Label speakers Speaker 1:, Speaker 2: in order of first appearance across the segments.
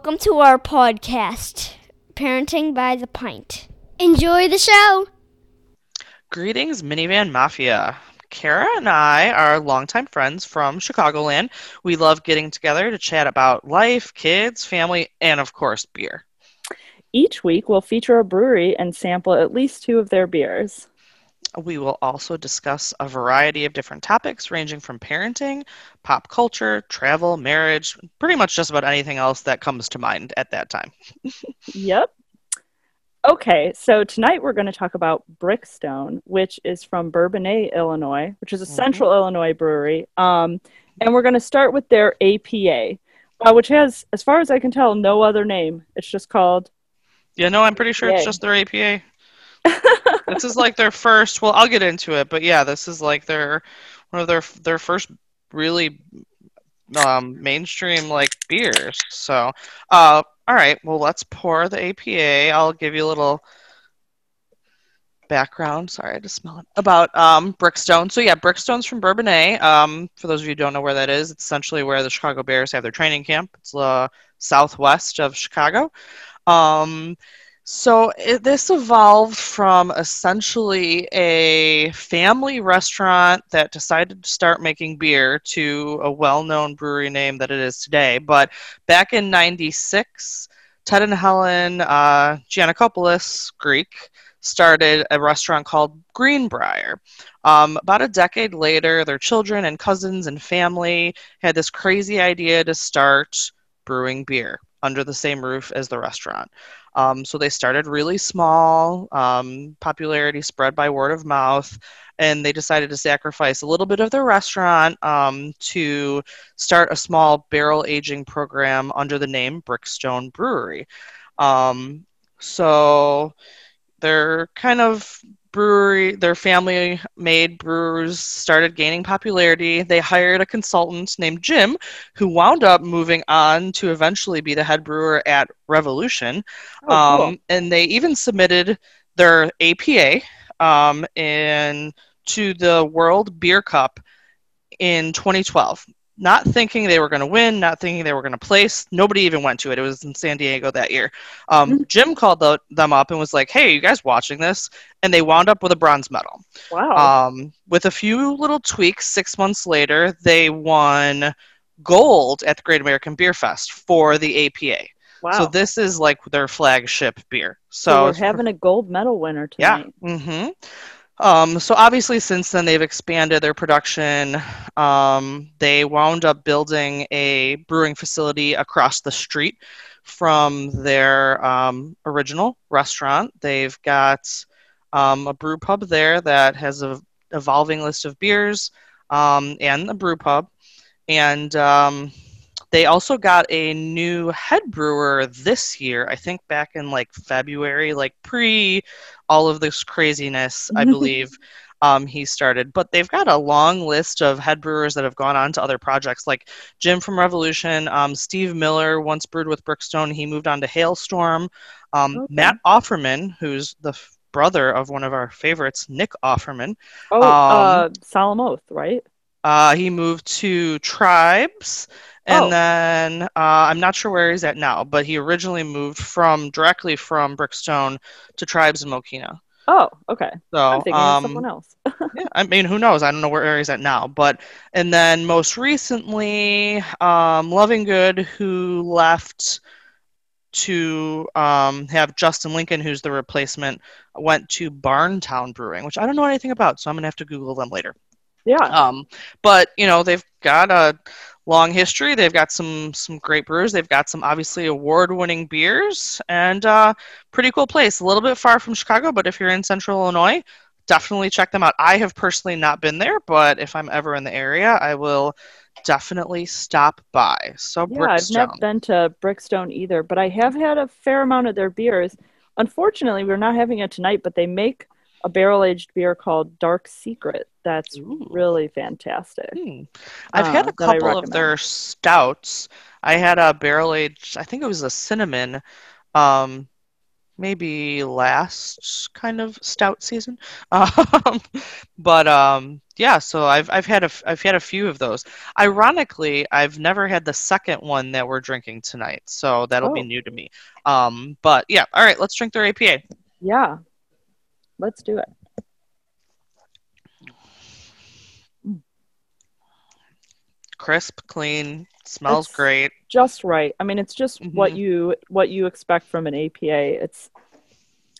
Speaker 1: Welcome to our podcast, Parenting by the Pint.
Speaker 2: Enjoy the show.
Speaker 3: Greetings, Minivan Mafia. Kara and I are longtime friends from Chicagoland. We love getting together to chat about life, kids, family, and of course, beer.
Speaker 4: Each week, we'll feature a brewery and sample at least two of their beers.
Speaker 3: We will also discuss a variety of different topics ranging from parenting, pop culture, travel, marriage, pretty much just about anything else that comes to mind at that time.
Speaker 4: Yep. Okay, so tonight we're going to talk about Brickstone, which is from Bourbonnais, Illinois, which is a
Speaker 3: Mhm.
Speaker 4: central Illinois brewery. Um, and we're going to start with their APA, uh, which has, as far as I can tell, no other name. It's just called.
Speaker 3: Yeah, no, I'm pretty sure it's just their APA. This is like their first. Well, I'll get into it, but yeah, this is like their one of their their first really um, mainstream like beers. So, uh, all right, well, let's pour the APA. I'll give you a little background. Sorry, I just smell it about um, Brickstone. So yeah, Brickstone's from Bourbonnais. Um, for those of you who don't know where that is, it's essentially where the Chicago Bears have their training camp. It's uh, southwest of Chicago. Um, so it, this evolved from essentially a family restaurant that decided to start making beer to a well-known brewery name that it is today. But back in '96, Ted and Helen uh, Giannakopoulos, Greek, started a restaurant called Greenbrier. Um, about a decade later, their children and cousins and family had this crazy idea to start brewing beer under the same roof as the restaurant. Um, so they started really small, um, popularity spread by word of mouth, and they decided to sacrifice a little bit of their restaurant um, to start a small barrel aging program under the name Brickstone Brewery. Um, so they're kind of brewery their family made brewers started gaining popularity. They hired a consultant named jim who wound up moving on to eventually be the head brewer at revolution.
Speaker 4: Oh, cool.
Speaker 3: um, and they even submitted their apa um, in to the world beer cup in 2012 not thinking they were going to win not thinking they were going to place nobody even went to it it was in san diego that year um,
Speaker 4: Mhm.
Speaker 3: jim called the, them up and was like hey you guys watching this and they wound up with a bronze medal
Speaker 4: wow.
Speaker 3: um, with a few little tweaks, six months later, they won gold at the Great American Beer Fest for the APA.
Speaker 4: wow.
Speaker 3: So this is like their flagship beer.
Speaker 4: So
Speaker 3: So,
Speaker 4: we're having a gold medal winner tonight.
Speaker 3: yeah.
Speaker 4: tonight.
Speaker 3: Um, so obviously, since then they've expanded their production. Um, they wound up building a brewing facility across the street from their um, original restaurant. They've got um, a brew pub there that has a evolving list of beers um, and a brew pub. And um, they also got a new head brewer this year, I think back in like February, like pre all of this craziness, I believe. Um, he started, but they've got a long list of head brewers that have gone on to other projects, like Jim from Revolution, um, Steve Miller once brewed with Brickstone. He moved on to Hailstorm. Um,
Speaker 4: Okay.
Speaker 3: Matt Offerman, who's the f- brother of one of our favorites, Nick Offerman,
Speaker 4: Oh, uh, Solemn Oath, right?
Speaker 3: Uh, he moved to Tribes, and
Speaker 4: Oh.
Speaker 3: then uh, I'm not sure where he's at now, but he originally moved from directly from Brickstone to Tribes in Mokena.
Speaker 4: Oh, okay.
Speaker 3: So,
Speaker 4: I'm thinking of
Speaker 3: um,
Speaker 4: someone else.
Speaker 3: yeah, I mean, who knows? I don't know where he's at now, but and then most recently, um, Loving Good, who left to um, have Justin Lincoln, who's the replacement, went to Barntown Brewing, which I don't know anything about, so I'm gonna have to Google them later.
Speaker 4: Yeah.
Speaker 3: Um, but you know, they've got a long history. They've got some some great brewers. They've got some obviously award-winning beers, and uh, pretty cool place. A little bit far from Chicago, but if you're in Central Illinois, definitely check them out. I have personally not been there, but if I'm ever in the area, I will definitely stop by. So
Speaker 4: Yeah, I've never been to Brickstone either, but I have had a fair amount of their beers. Unfortunately, we're not having it tonight, but they make a barrel aged beer called Dark Secret. That's
Speaker 3: Ooh.
Speaker 4: really fantastic.
Speaker 3: Hmm. I've had
Speaker 4: uh,
Speaker 3: a couple of their stouts. I had a barrel aged, I think it was a cinnamon um, maybe last kind of stout season. Um, but um, yeah, so I've I've had a I've had a few of those. Ironically, I've never had the second one that we're drinking tonight, so that'll be
Speaker 4: Oh.
Speaker 3: new to me. Um, but yeah, all right, let's drink their APA.
Speaker 4: Yeah. Let's do it.
Speaker 3: Crisp, clean, smells
Speaker 4: It's-
Speaker 3: great.
Speaker 4: Just right. I mean, it's just what
Speaker 3: Mhm.
Speaker 4: you what you expect from an APA. It's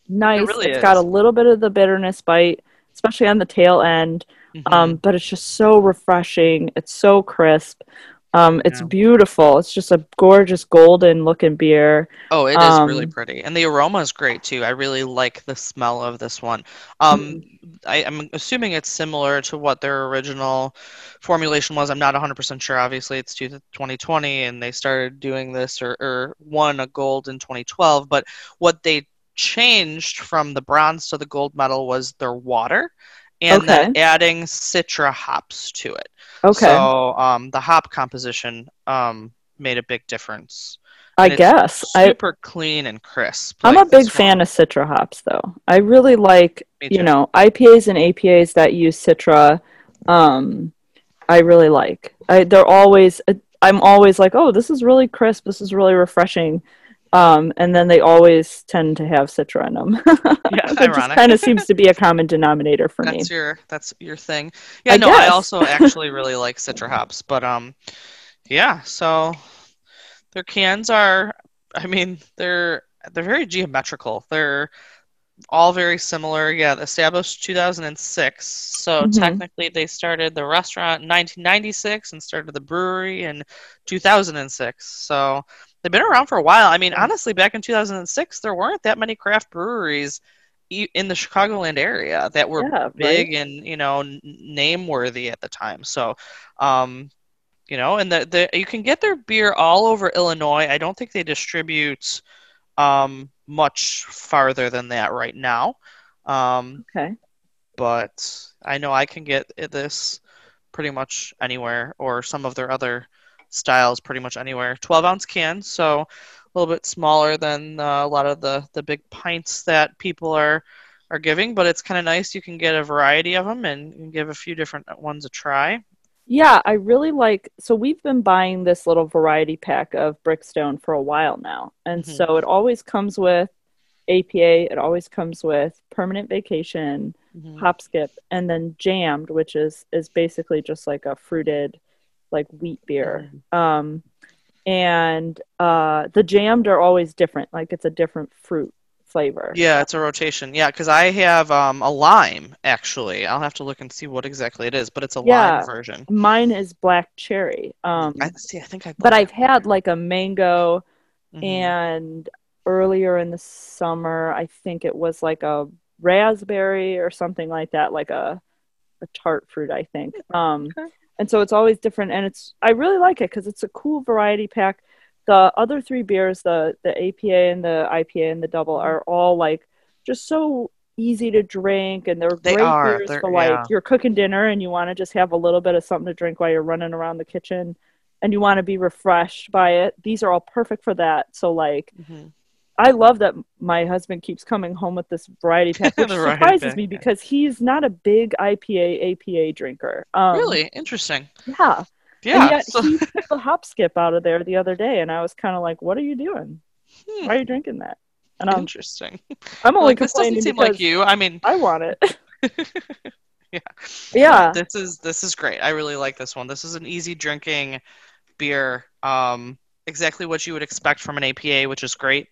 Speaker 4: nice.
Speaker 3: really
Speaker 4: It's got a little bit of the bitterness bite, especially on the tail end.
Speaker 3: Mhm.
Speaker 4: Um, but it's just so refreshing. It's so crisp. Um, it's
Speaker 3: Yeah.
Speaker 4: beautiful. It's just a gorgeous golden looking beer.
Speaker 3: Oh, it is really
Speaker 4: Um,
Speaker 3: pretty, and the aroma is great too. I really like the smell of this one. Um,
Speaker 4: Mm-hmm.
Speaker 3: I, I'm assuming it's similar to what their original formulation was. I'm not 100% sure. Obviously, it's 2020, and they started doing this or, or won a gold in 2012. But what they changed from the bronze to the gold medal was their water, and then adding Citra hops to it.
Speaker 4: Okay,
Speaker 3: So um, the hop composition um, made a big difference.
Speaker 4: I
Speaker 3: and
Speaker 4: guess. I,
Speaker 3: super clean and crisp.
Speaker 4: I'm
Speaker 3: like
Speaker 4: a big fan
Speaker 3: one.
Speaker 4: of Citra hops, though. I really like, you know, IPAs and APAs that use Citra. Um, I really like. I, they're always. I'm always like, oh, this is really crisp. This is really refreshing. Um, and then they always tend to have Citra in them.
Speaker 3: Yeah,
Speaker 4: it just kind of seems to be a common denominator for me.
Speaker 3: That's your that's your thing. Yeah,
Speaker 4: I
Speaker 3: no, I also actually really like Citra hops, but um, yeah. So their cans are, I mean, they're they're very geometrical. They're all very similar. Yeah, established 2006. So
Speaker 4: Mhm.
Speaker 3: technically, they started the restaurant in 1996 and started the brewery in 2006. So they've been around for a while. I mean, honestly, back in 2006, there weren't that many craft breweries in the Chicagoland area that were
Speaker 4: Yeah, right.
Speaker 3: big and you know name worthy at the time. So, um, you know, and the, the you can get their beer all over Illinois. I don't think they distribute um, much farther than that right now. Um,
Speaker 4: Okay.
Speaker 3: but I know I can get this pretty much anywhere, or some of their other styles pretty much anywhere. 12 ounce cans, so a little bit smaller than uh, a lot of the the big pints that people are are giving, but it's kind of nice. You can get a variety of them and, give a few different ones a try.
Speaker 4: Yeah, I really like. So we've been buying this little variety pack of Brickstone for a while now, and
Speaker 3: Mhm.
Speaker 4: so it always comes with APA. It always comes with Permanent Vacation,
Speaker 3: Mhm.
Speaker 4: Hop Skip, and then Jammed, which is is basically just like a fruited, like wheat beer. Um, and uh, the Jammed are always different. Like it's a different fruit flavor.
Speaker 3: Yeah, it's a rotation. Yeah, because I have um, a lime actually. I'll have to look and see what exactly it is, but it's a
Speaker 4: Yeah.
Speaker 3: lime version.
Speaker 4: Mine is black cherry. Um,
Speaker 3: I see. I think I.
Speaker 4: but I've had like a mango.
Speaker 3: Mhm.
Speaker 4: and earlier in the summer i think it was like a raspberry or something like that like a a tart fruit i think um
Speaker 3: Okay.
Speaker 4: And so it's always different and it's i really like it because it's a cool variety pack the other three beers the the apa and the ipa and the double
Speaker 3: Mm-hmm.
Speaker 4: are all like just so easy to drink and they're
Speaker 3: They
Speaker 4: great
Speaker 3: are.
Speaker 4: beers
Speaker 3: They're-
Speaker 4: for like
Speaker 3: yeah.
Speaker 4: you're cooking dinner and you want to just have a little bit of something to drink while you're running around the kitchen and you want to be refreshed by it these are all perfect for that so like
Speaker 3: Mhm.
Speaker 4: I love that my husband keeps coming home with this variety pack, which surprises
Speaker 3: pack,
Speaker 4: me because he's not a big IPA APA drinker. Um,
Speaker 3: really interesting.
Speaker 4: Yeah.
Speaker 3: Yeah.
Speaker 4: And yet
Speaker 3: so-
Speaker 4: he took the hop skip out of there the other day, and I was kind of like, "What are you doing?
Speaker 3: Hmm,
Speaker 4: Why are you drinking that?" And I'm,
Speaker 3: interesting.
Speaker 4: I'm only
Speaker 3: like this doesn't seem like you. I mean,
Speaker 4: I want it.
Speaker 3: Yeah.
Speaker 4: Yeah.
Speaker 3: this is this is great. I really like this one. This is an easy drinking beer. Um, exactly what you would expect from an APA, which is great.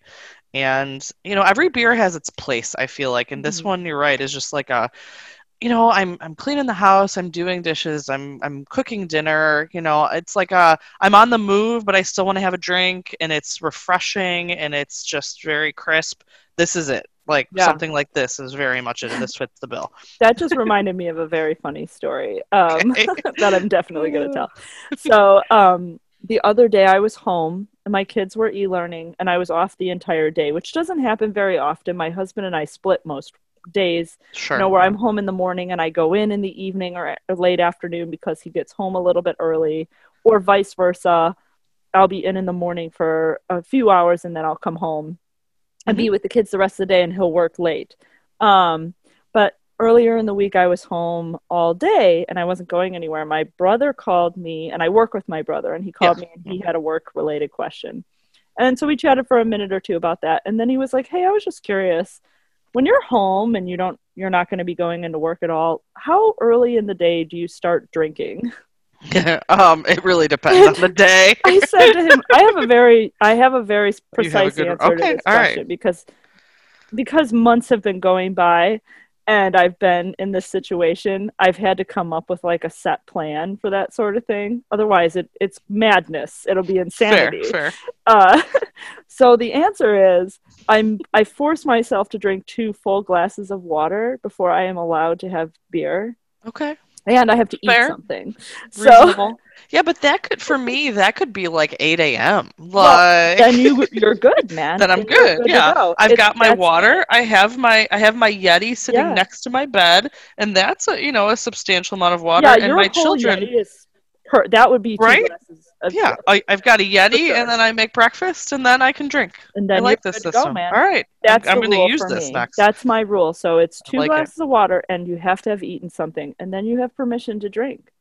Speaker 3: And you know, every beer has its place. I feel like, and this
Speaker 4: Mhm.
Speaker 3: one, you're right, is just like a. You know, I'm I'm cleaning the house. I'm doing dishes. I'm I'm cooking dinner. You know, it's like a I'm on the move, but I still want to have a drink, and it's refreshing, and it's just very crisp. This is it. Like
Speaker 4: Yeah.
Speaker 3: something like this is very much it, this fits the bill.
Speaker 4: That just reminded me of a very funny story um,
Speaker 3: Okay.
Speaker 4: that I'm definitely going to tell. So um, the other day I was home and my kids were e-learning and I was off the entire day, which doesn't happen very often. My husband and I split most days,
Speaker 3: Sure.
Speaker 4: you know, where I'm home in the morning and I go in in the evening or, or late afternoon because he gets home a little bit early, or vice versa. I'll be in in the morning for a few hours and then I'll come home and be with the kids the rest of the day and he'll work late. Um, but earlier in the week, I was home all day and I wasn't going anywhere. My brother called me, and I work with my brother, and he called
Speaker 3: Yeah.
Speaker 4: me and he had a work related question. And so we chatted for a minute or two about that. And then he was like, Hey, I was just curious when you're home and you don't, you're not going to be going into work at all, how early in the day do you start drinking?
Speaker 3: um, it really depends on the day.
Speaker 4: I said to him, I have a very, I have a very
Speaker 3: have a
Speaker 4: precise
Speaker 3: good-
Speaker 4: answer
Speaker 3: okay,
Speaker 4: to this
Speaker 3: all right.
Speaker 4: question because, because months have been going by, and I've been in this situation. I've had to come up with like a set plan for that sort of thing. Otherwise, it it's madness. It'll be
Speaker 3: fair,
Speaker 4: insanity.
Speaker 3: fair.
Speaker 4: Uh, so the answer is, I'm I force myself to drink two full glasses of water before I am allowed to have beer,
Speaker 3: Okay.
Speaker 4: And I have to eat
Speaker 3: Fair.
Speaker 4: something. So.
Speaker 3: Yeah, but that could for me that could be like eight a.m. Like
Speaker 4: then you you're good, man.
Speaker 3: Then I'm
Speaker 4: you're
Speaker 3: good, yeah.
Speaker 4: go.
Speaker 3: I've
Speaker 4: It's-
Speaker 3: got my water. I have my I have my Yeti sitting
Speaker 4: Yeah.
Speaker 3: next to my bed, and that's a you know a substantial amount of water.
Speaker 4: Yeah,
Speaker 3: and
Speaker 4: your
Speaker 3: my
Speaker 4: whole
Speaker 3: children,
Speaker 4: Yeti is per, that would be two
Speaker 3: Right?
Speaker 4: Glasses
Speaker 3: yeah. I, I've got a Yeti,
Speaker 4: sure.
Speaker 3: and then I make breakfast, and then I can drink.
Speaker 4: and then I
Speaker 3: like
Speaker 4: you're
Speaker 3: this system.
Speaker 4: go, man.
Speaker 3: All right,
Speaker 4: That's
Speaker 3: I'm
Speaker 4: the
Speaker 3: going to use this
Speaker 4: me.
Speaker 3: next.
Speaker 4: That's my rule. So it's two
Speaker 3: like it.
Speaker 4: glasses of water, and you have to have eaten something, and then you have permission to drink.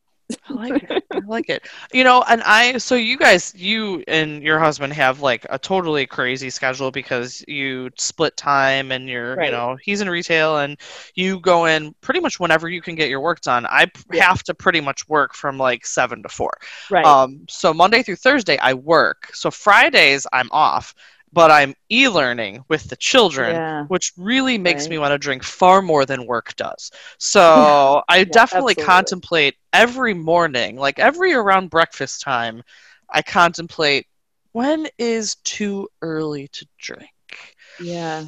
Speaker 3: I like it. I like it. You know, and I so you guys, you and your husband have like a totally crazy schedule because you split time and you're, you know, he's in retail and you go in pretty much whenever you can get your work done. I
Speaker 4: Yeah.
Speaker 3: have to pretty much work from like 7 to 4.
Speaker 4: Right.
Speaker 3: Um so Monday through Thursday I work. So Fridays I'm off, but I'm e-learning with the children
Speaker 4: yeah.
Speaker 3: which really makes
Speaker 4: Right.
Speaker 3: me want to drink far more than work does. So I definitely
Speaker 4: absolutely.
Speaker 3: contemplate every morning, like every around breakfast time, I contemplate when is too early to drink.
Speaker 4: Yeah.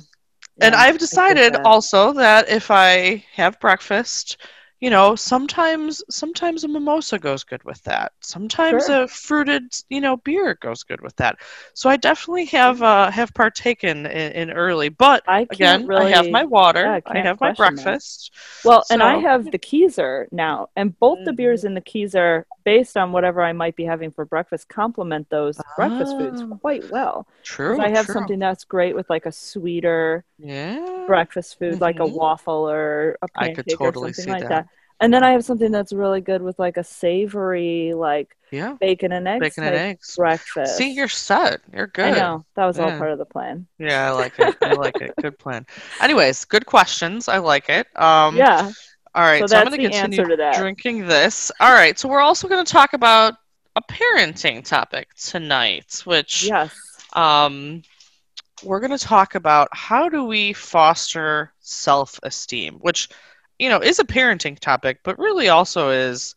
Speaker 3: and I've decided
Speaker 4: that.
Speaker 3: also that if I have breakfast, you know, sometimes sometimes a mimosa goes good with that. Sometimes
Speaker 4: Sure.
Speaker 3: a fruited, you know, beer goes good with that. So I definitely have uh, have partaken in, in early, but
Speaker 4: I
Speaker 3: again,
Speaker 4: really.
Speaker 3: I have my water,
Speaker 4: yeah, I
Speaker 3: have my
Speaker 4: that.
Speaker 3: breakfast.
Speaker 4: Well, and I have the Keyser now, and both the beers in the Keyser, based on whatever I might be having for breakfast, complement those breakfast foods
Speaker 3: Ah,
Speaker 4: quite well
Speaker 3: True.
Speaker 4: I have
Speaker 3: true.
Speaker 4: something that's great with like a sweeter
Speaker 3: Yeah.
Speaker 4: breakfast food, like a
Speaker 3: Mhm.
Speaker 4: waffle or a
Speaker 3: I could
Speaker 4: pancake
Speaker 3: totally
Speaker 4: or something
Speaker 3: see
Speaker 4: like
Speaker 3: that.
Speaker 4: that. And then I have something that's really good with like a savory, like
Speaker 3: Yeah.
Speaker 4: bacon and eggs
Speaker 3: Bacon and eggs.
Speaker 4: breakfast.
Speaker 3: See, you're set. You're good.
Speaker 4: I know that was all part of the plan.
Speaker 3: Yeah, I like it. I like it. Good plan. Anyways, good questions. I like it. Um,
Speaker 4: yeah,
Speaker 3: All right,
Speaker 4: so
Speaker 3: so, I'm going to continue
Speaker 4: to that.
Speaker 3: drinking this. All right, so we're also going to talk about a parenting topic tonight, which
Speaker 4: yes,
Speaker 3: um, we're going to talk about how do we foster self-esteem, which you know is a parenting topic, but really also is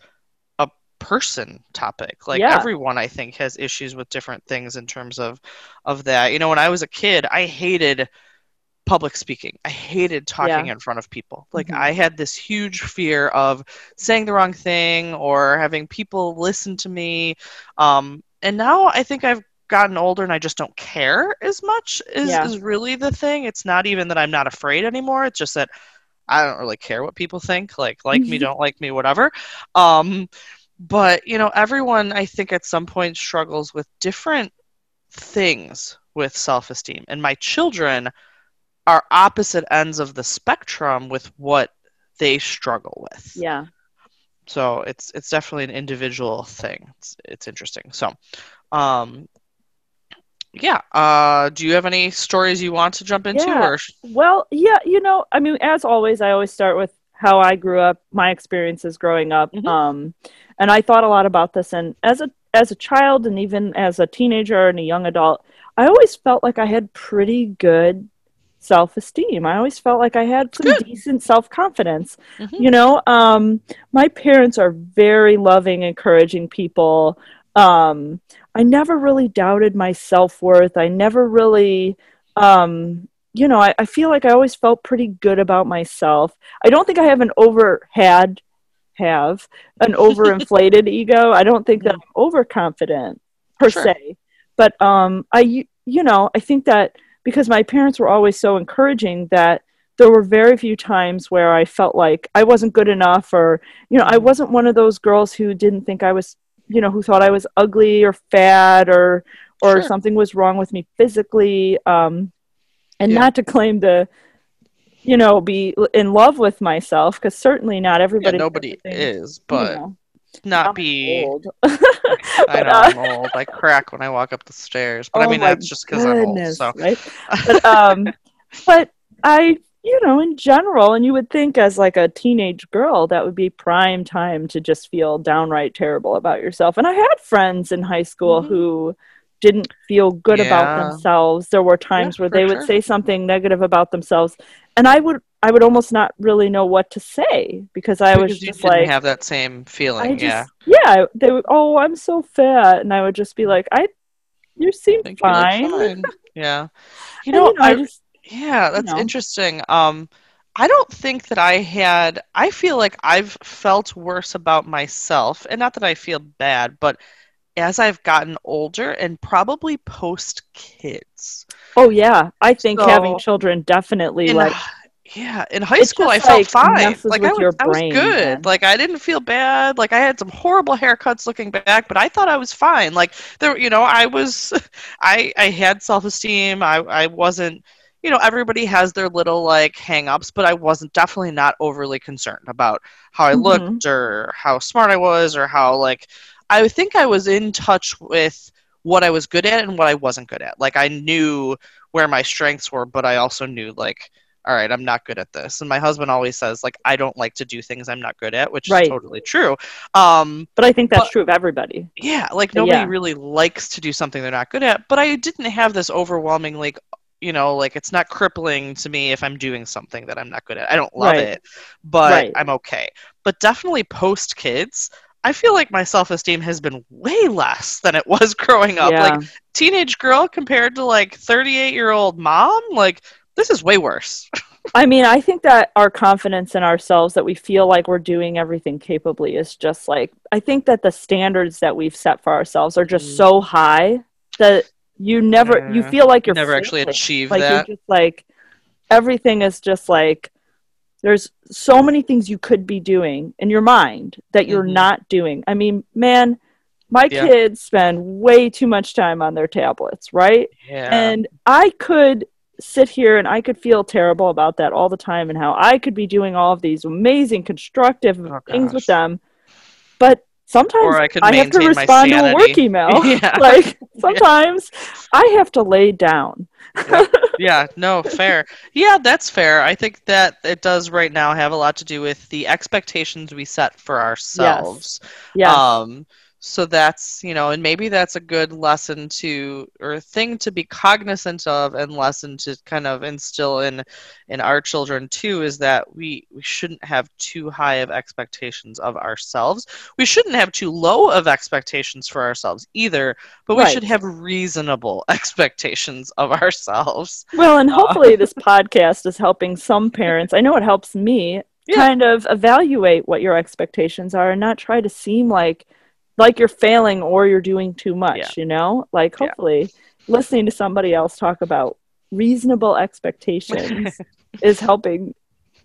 Speaker 3: a person topic. Like
Speaker 4: Yeah.
Speaker 3: everyone, I think, has issues with different things in terms of of that. You know, when I was a kid, I hated public speaking. I hated talking in front of people. Like
Speaker 4: Mhm.
Speaker 3: I had this huge fear of saying the wrong thing or having people listen to me. Um, and now I think I've gotten older and I just don't care as much is,
Speaker 4: Yeah.
Speaker 3: is really the thing. It's not even that I'm not afraid anymore. It's just that I don't really care what people think. Like like me,
Speaker 4: Mhm.
Speaker 3: don't like me, whatever. Um, but you know, everyone I think at some point struggles with different things with self-esteem. And my children are opposite ends of the spectrum with what they struggle with.
Speaker 4: yeah.
Speaker 3: So it's it's definitely an individual thing. It's it's interesting. So, um, yeah. Uh, do you have any stories you want to jump into,
Speaker 4: Yeah.
Speaker 3: or
Speaker 4: Well, yeah, you know, I mean, as always, I always start with how I grew up, my experiences growing up.
Speaker 3: Mhm.
Speaker 4: Um, and I thought a lot about this. And as a as a child, and even as a teenager and a young adult, I always felt like I had pretty good self esteem. I always felt like I had some
Speaker 3: Good.
Speaker 4: decent self confidence.
Speaker 3: Mhm.
Speaker 4: You know, um, my parents are very loving, encouraging people. Um, I never really doubted my self worth. I never really, um, you know, I, I feel like I always felt pretty good about myself. I don't think I have an over had have an overinflated ego. I don't think that I'm overconfident per
Speaker 3: Sure.
Speaker 4: se. But um, I, you know, I think that because my parents were always so encouraging that there were very few times where I felt like I wasn't good enough or, you know, I wasn't one of those girls who didn't think I was, you know, who thought I was ugly or fat or, or
Speaker 3: Sure.
Speaker 4: something was wrong with me physically. Um, and
Speaker 3: Yeah.
Speaker 4: not to claim to you know be in love with myself because certainly not
Speaker 3: Yeah,
Speaker 4: everybody
Speaker 3: nobody is,
Speaker 4: you
Speaker 3: but
Speaker 4: know,
Speaker 3: not
Speaker 4: I'm
Speaker 3: be.
Speaker 4: old.
Speaker 3: I know
Speaker 4: uh,
Speaker 3: I'm old. I crack when I walk up the stairs, but I
Speaker 4: Oh
Speaker 3: mean that's just because I'm old. So?
Speaker 4: But um, but I, you know, in general, and you would think as like a teenage girl, that would be prime time to just feel downright terrible about yourself. And I had friends in high school
Speaker 3: Mhm.
Speaker 4: who didn't feel good about themselves. There were times where
Speaker 3: for
Speaker 4: they would
Speaker 3: sure.
Speaker 4: say something negative about themselves, and I would I would almost not really know what to say because I was
Speaker 3: because you
Speaker 4: just like
Speaker 3: have that same feeling.
Speaker 4: Just
Speaker 3: yeah,
Speaker 4: yeah, they would oh I'm so fat and I would just be like I you seem
Speaker 3: I you
Speaker 4: fine.
Speaker 3: fine. Yeah, you
Speaker 4: And,
Speaker 3: know,
Speaker 4: I
Speaker 3: I,
Speaker 4: just
Speaker 3: yeah, that's
Speaker 4: know.
Speaker 3: interesting. Um, I don't think that I had. I feel like I've felt worse about myself, and not that I feel bad, but as I've gotten older and probably post kids.
Speaker 4: Oh yeah, I think
Speaker 3: So-
Speaker 4: having children definitely
Speaker 3: in,
Speaker 4: like
Speaker 3: yeah in high school i felt
Speaker 4: like,
Speaker 3: fine like I, was, I was good
Speaker 4: man.
Speaker 3: like i didn't feel bad like i had some horrible haircuts looking back but i thought i was fine like there you know i was i i had self-esteem i i wasn't you know everybody has their little like hang-ups but i wasn't definitely not overly concerned about how i
Speaker 4: Mhm.
Speaker 3: looked or how smart i was or how like i think i was in touch with what i was good at and what i wasn't good at like i knew where my strengths were but i also knew like all right, I'm not good at this. And my husband always says, like, I don't like to do things I'm not good at, which
Speaker 4: Right.
Speaker 3: is totally true. Um,
Speaker 4: but I think that's
Speaker 3: but-
Speaker 4: true of everybody.
Speaker 3: yeah, like nobody
Speaker 4: yeah.
Speaker 3: really likes to do something they're not good at, but I didn't have this overwhelming, like, you know, like it's not crippling to me if I'm doing something that I'm not good at. I don't love
Speaker 4: Right.
Speaker 3: it, but
Speaker 4: Right.
Speaker 3: I'm okay. But definitely post kids, I feel like my self esteem has been way less than it was growing up.
Speaker 4: yeah.
Speaker 3: Like, teenage girl compared to like 38 year old mom, like, this is way worse.
Speaker 4: I mean, I think that our confidence in ourselves that we feel like we're doing everything capably is just like I think that the standards that we've set for ourselves are just
Speaker 3: Mm.
Speaker 4: so high that you never you feel like you're
Speaker 3: Never actually
Speaker 4: failing.
Speaker 3: achieve
Speaker 4: like
Speaker 3: that.
Speaker 4: you're just like everything is just like there's so many things you could be doing in your mind that you're
Speaker 3: Mhm.
Speaker 4: not doing. I mean, man, my
Speaker 3: Yeah.
Speaker 4: kids spend way too much time on their tablets, right?
Speaker 3: Yeah.
Speaker 4: And I could sit here and I could feel terrible about that all the time and how I could be doing all of these amazing constructive
Speaker 3: Oh,
Speaker 4: things with them. But sometimes
Speaker 3: I
Speaker 4: I have to respond to a work email.
Speaker 3: Yeah.
Speaker 4: Like sometimes I have to lay down.
Speaker 3: yeah, no, fair. Yeah, that's fair. I think that it does right now have a lot to do with the expectations we set for ourselves.
Speaker 4: Yes.
Speaker 3: Um, so that's, you know, and maybe that's a good lesson to or thing to be cognizant of and lesson to kind of instill in in our children too is that we we shouldn't have too high of expectations of ourselves. We shouldn't have too low of expectations for ourselves either, but we
Speaker 4: Right.
Speaker 3: should have reasonable expectations of ourselves.
Speaker 4: Well, and uh, hopefully this podcast is helping some parents. I know it helps me
Speaker 3: Yeah.
Speaker 4: kind of evaluate what your expectations are and not try to seem like like you're failing or you're doing too much,
Speaker 3: Yeah.
Speaker 4: you know? Like
Speaker 3: Yeah.
Speaker 4: hopefully listening to somebody else talk about reasonable expectations is helping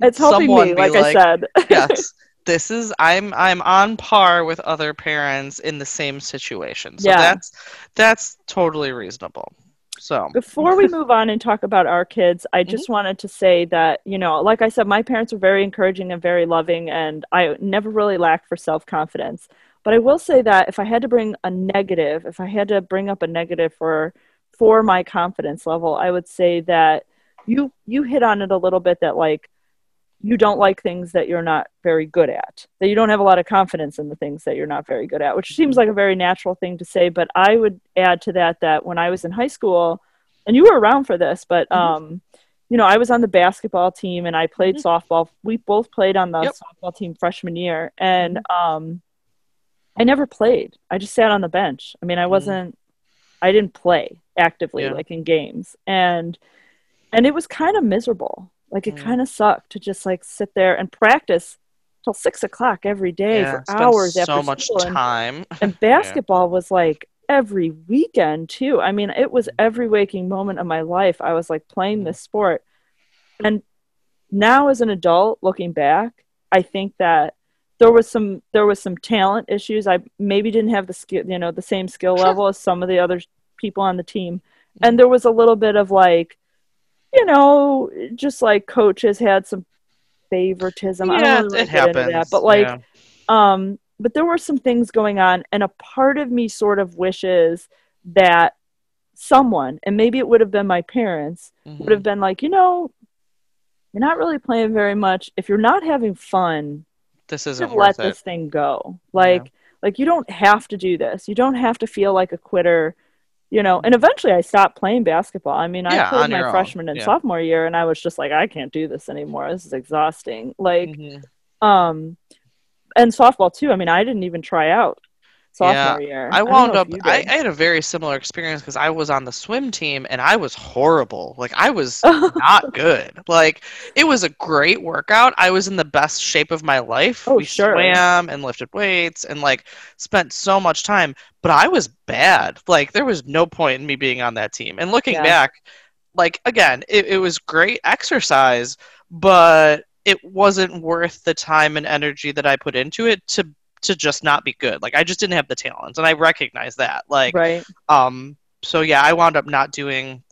Speaker 4: it's helping
Speaker 3: Someone
Speaker 4: me,
Speaker 3: be
Speaker 4: like, I said.
Speaker 3: yes this is i'm i'm on par with other parents in the same situation so
Speaker 4: Yeah.
Speaker 3: that's that's totally reasonable so
Speaker 4: Before we move on and talk about our kids, I
Speaker 3: Mm-hmm.
Speaker 4: just wanted to say that, you know, like I said, my parents were very encouraging and very loving, and I never really lacked for self confidence. But I will say that if I had to bring a negative, if I had to bring up a negative for for my confidence level, I would say that you you hit on it a little bit that like you don't like things that you're not very good at that you don't have a lot of confidence in the things that you're not very good at which seems like a very natural thing to say but i would add to that that when i was in high school and you were around for this but
Speaker 3: Mhm.
Speaker 4: um you know i was on the basketball team and i played
Speaker 3: Mhm.
Speaker 4: softball we both played on the
Speaker 3: Yep.
Speaker 4: softball team freshman year and um i never played i just sat on the bench i mean i
Speaker 3: Mm.
Speaker 4: wasn't i didn't play actively
Speaker 3: Yeah.
Speaker 4: like in games and and it was kind of miserable like it
Speaker 3: Mm.
Speaker 4: kind of sucked to just like sit there and practice till six o'clock every day
Speaker 3: yeah,
Speaker 4: for hours
Speaker 3: so
Speaker 4: after
Speaker 3: much
Speaker 4: school.
Speaker 3: Time
Speaker 4: and basketball was like every weekend too. I mean, it was every waking moment of my life. I was like playing this sport. And now as an adult looking back, I think that there was some there was some talent issues. I maybe didn't have the skill, you know, the same skill level as some of the other people on the team. And there was a little bit of like you know, just like coaches had some favoritism. I
Speaker 3: Yeah,
Speaker 4: don't really
Speaker 3: it
Speaker 4: wanna into
Speaker 3: happens.
Speaker 4: that, but like,
Speaker 3: yeah.
Speaker 4: um, but there were some things going on, and a part of me sort of wishes that someone, and maybe it would have been my parents, would
Speaker 3: Mhm.
Speaker 4: have been like, you know, you're not really playing very much. If you're not having fun,
Speaker 3: this isn't
Speaker 4: let
Speaker 3: it.
Speaker 4: this thing go. Like, like you don't have to do this. You don't have to feel like a quitter. You know, and eventually I stopped playing basketball. I mean, I played my
Speaker 3: own.
Speaker 4: freshman and
Speaker 3: Yeah.
Speaker 4: sophomore year, and I was just like, I can't do this anymore. This is exhausting. Like,
Speaker 3: Mhm.
Speaker 4: um, and softball too. I mean, I didn't even try out sophomore year.
Speaker 3: I wound
Speaker 4: know
Speaker 3: up. I. I had a very similar experience because I was on the swim team and I was horrible. Like I was not good. Like it was a great workout. I was in the best shape of my life.
Speaker 4: Oh,
Speaker 3: we
Speaker 4: sure.
Speaker 3: swam and lifted weights and like spent so much time. But I was bad. Like there was no point in me being on that team. And looking
Speaker 4: Yeah.
Speaker 3: back, like again, it, it was great exercise, but it wasn't worth the time and energy that I put into it to to just not be good. Like I just didn't have the talent, and I recognize that. Like,
Speaker 4: right.
Speaker 3: um, so yeah, I wound up not doing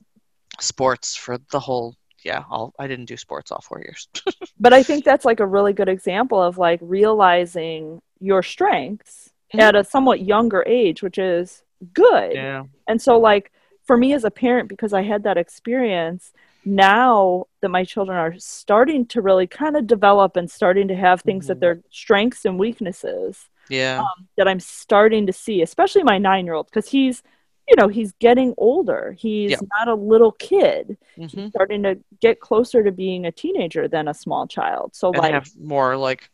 Speaker 3: sports for the whole. Yeah, all I didn't do sports all four years.
Speaker 4: But I think that's like a really good example of like realizing your strengths
Speaker 3: Mhm.
Speaker 4: at a somewhat younger age, which is good.
Speaker 3: yeah,
Speaker 4: And so, like, for me as a parent, because I had that experience, now that my children are starting to really kind of develop and starting to have things that
Speaker 3: Mhm.
Speaker 4: they're strengths and weaknesses
Speaker 3: yeah,
Speaker 4: um, that I'm starting to see, especially my nine year old, because he's, you know, he's getting older. He's
Speaker 3: Yeah.
Speaker 4: not a little kid.
Speaker 3: hmm
Speaker 4: He's starting to get closer to being a teenager than a small child. So,
Speaker 3: and
Speaker 4: like,
Speaker 3: have more like,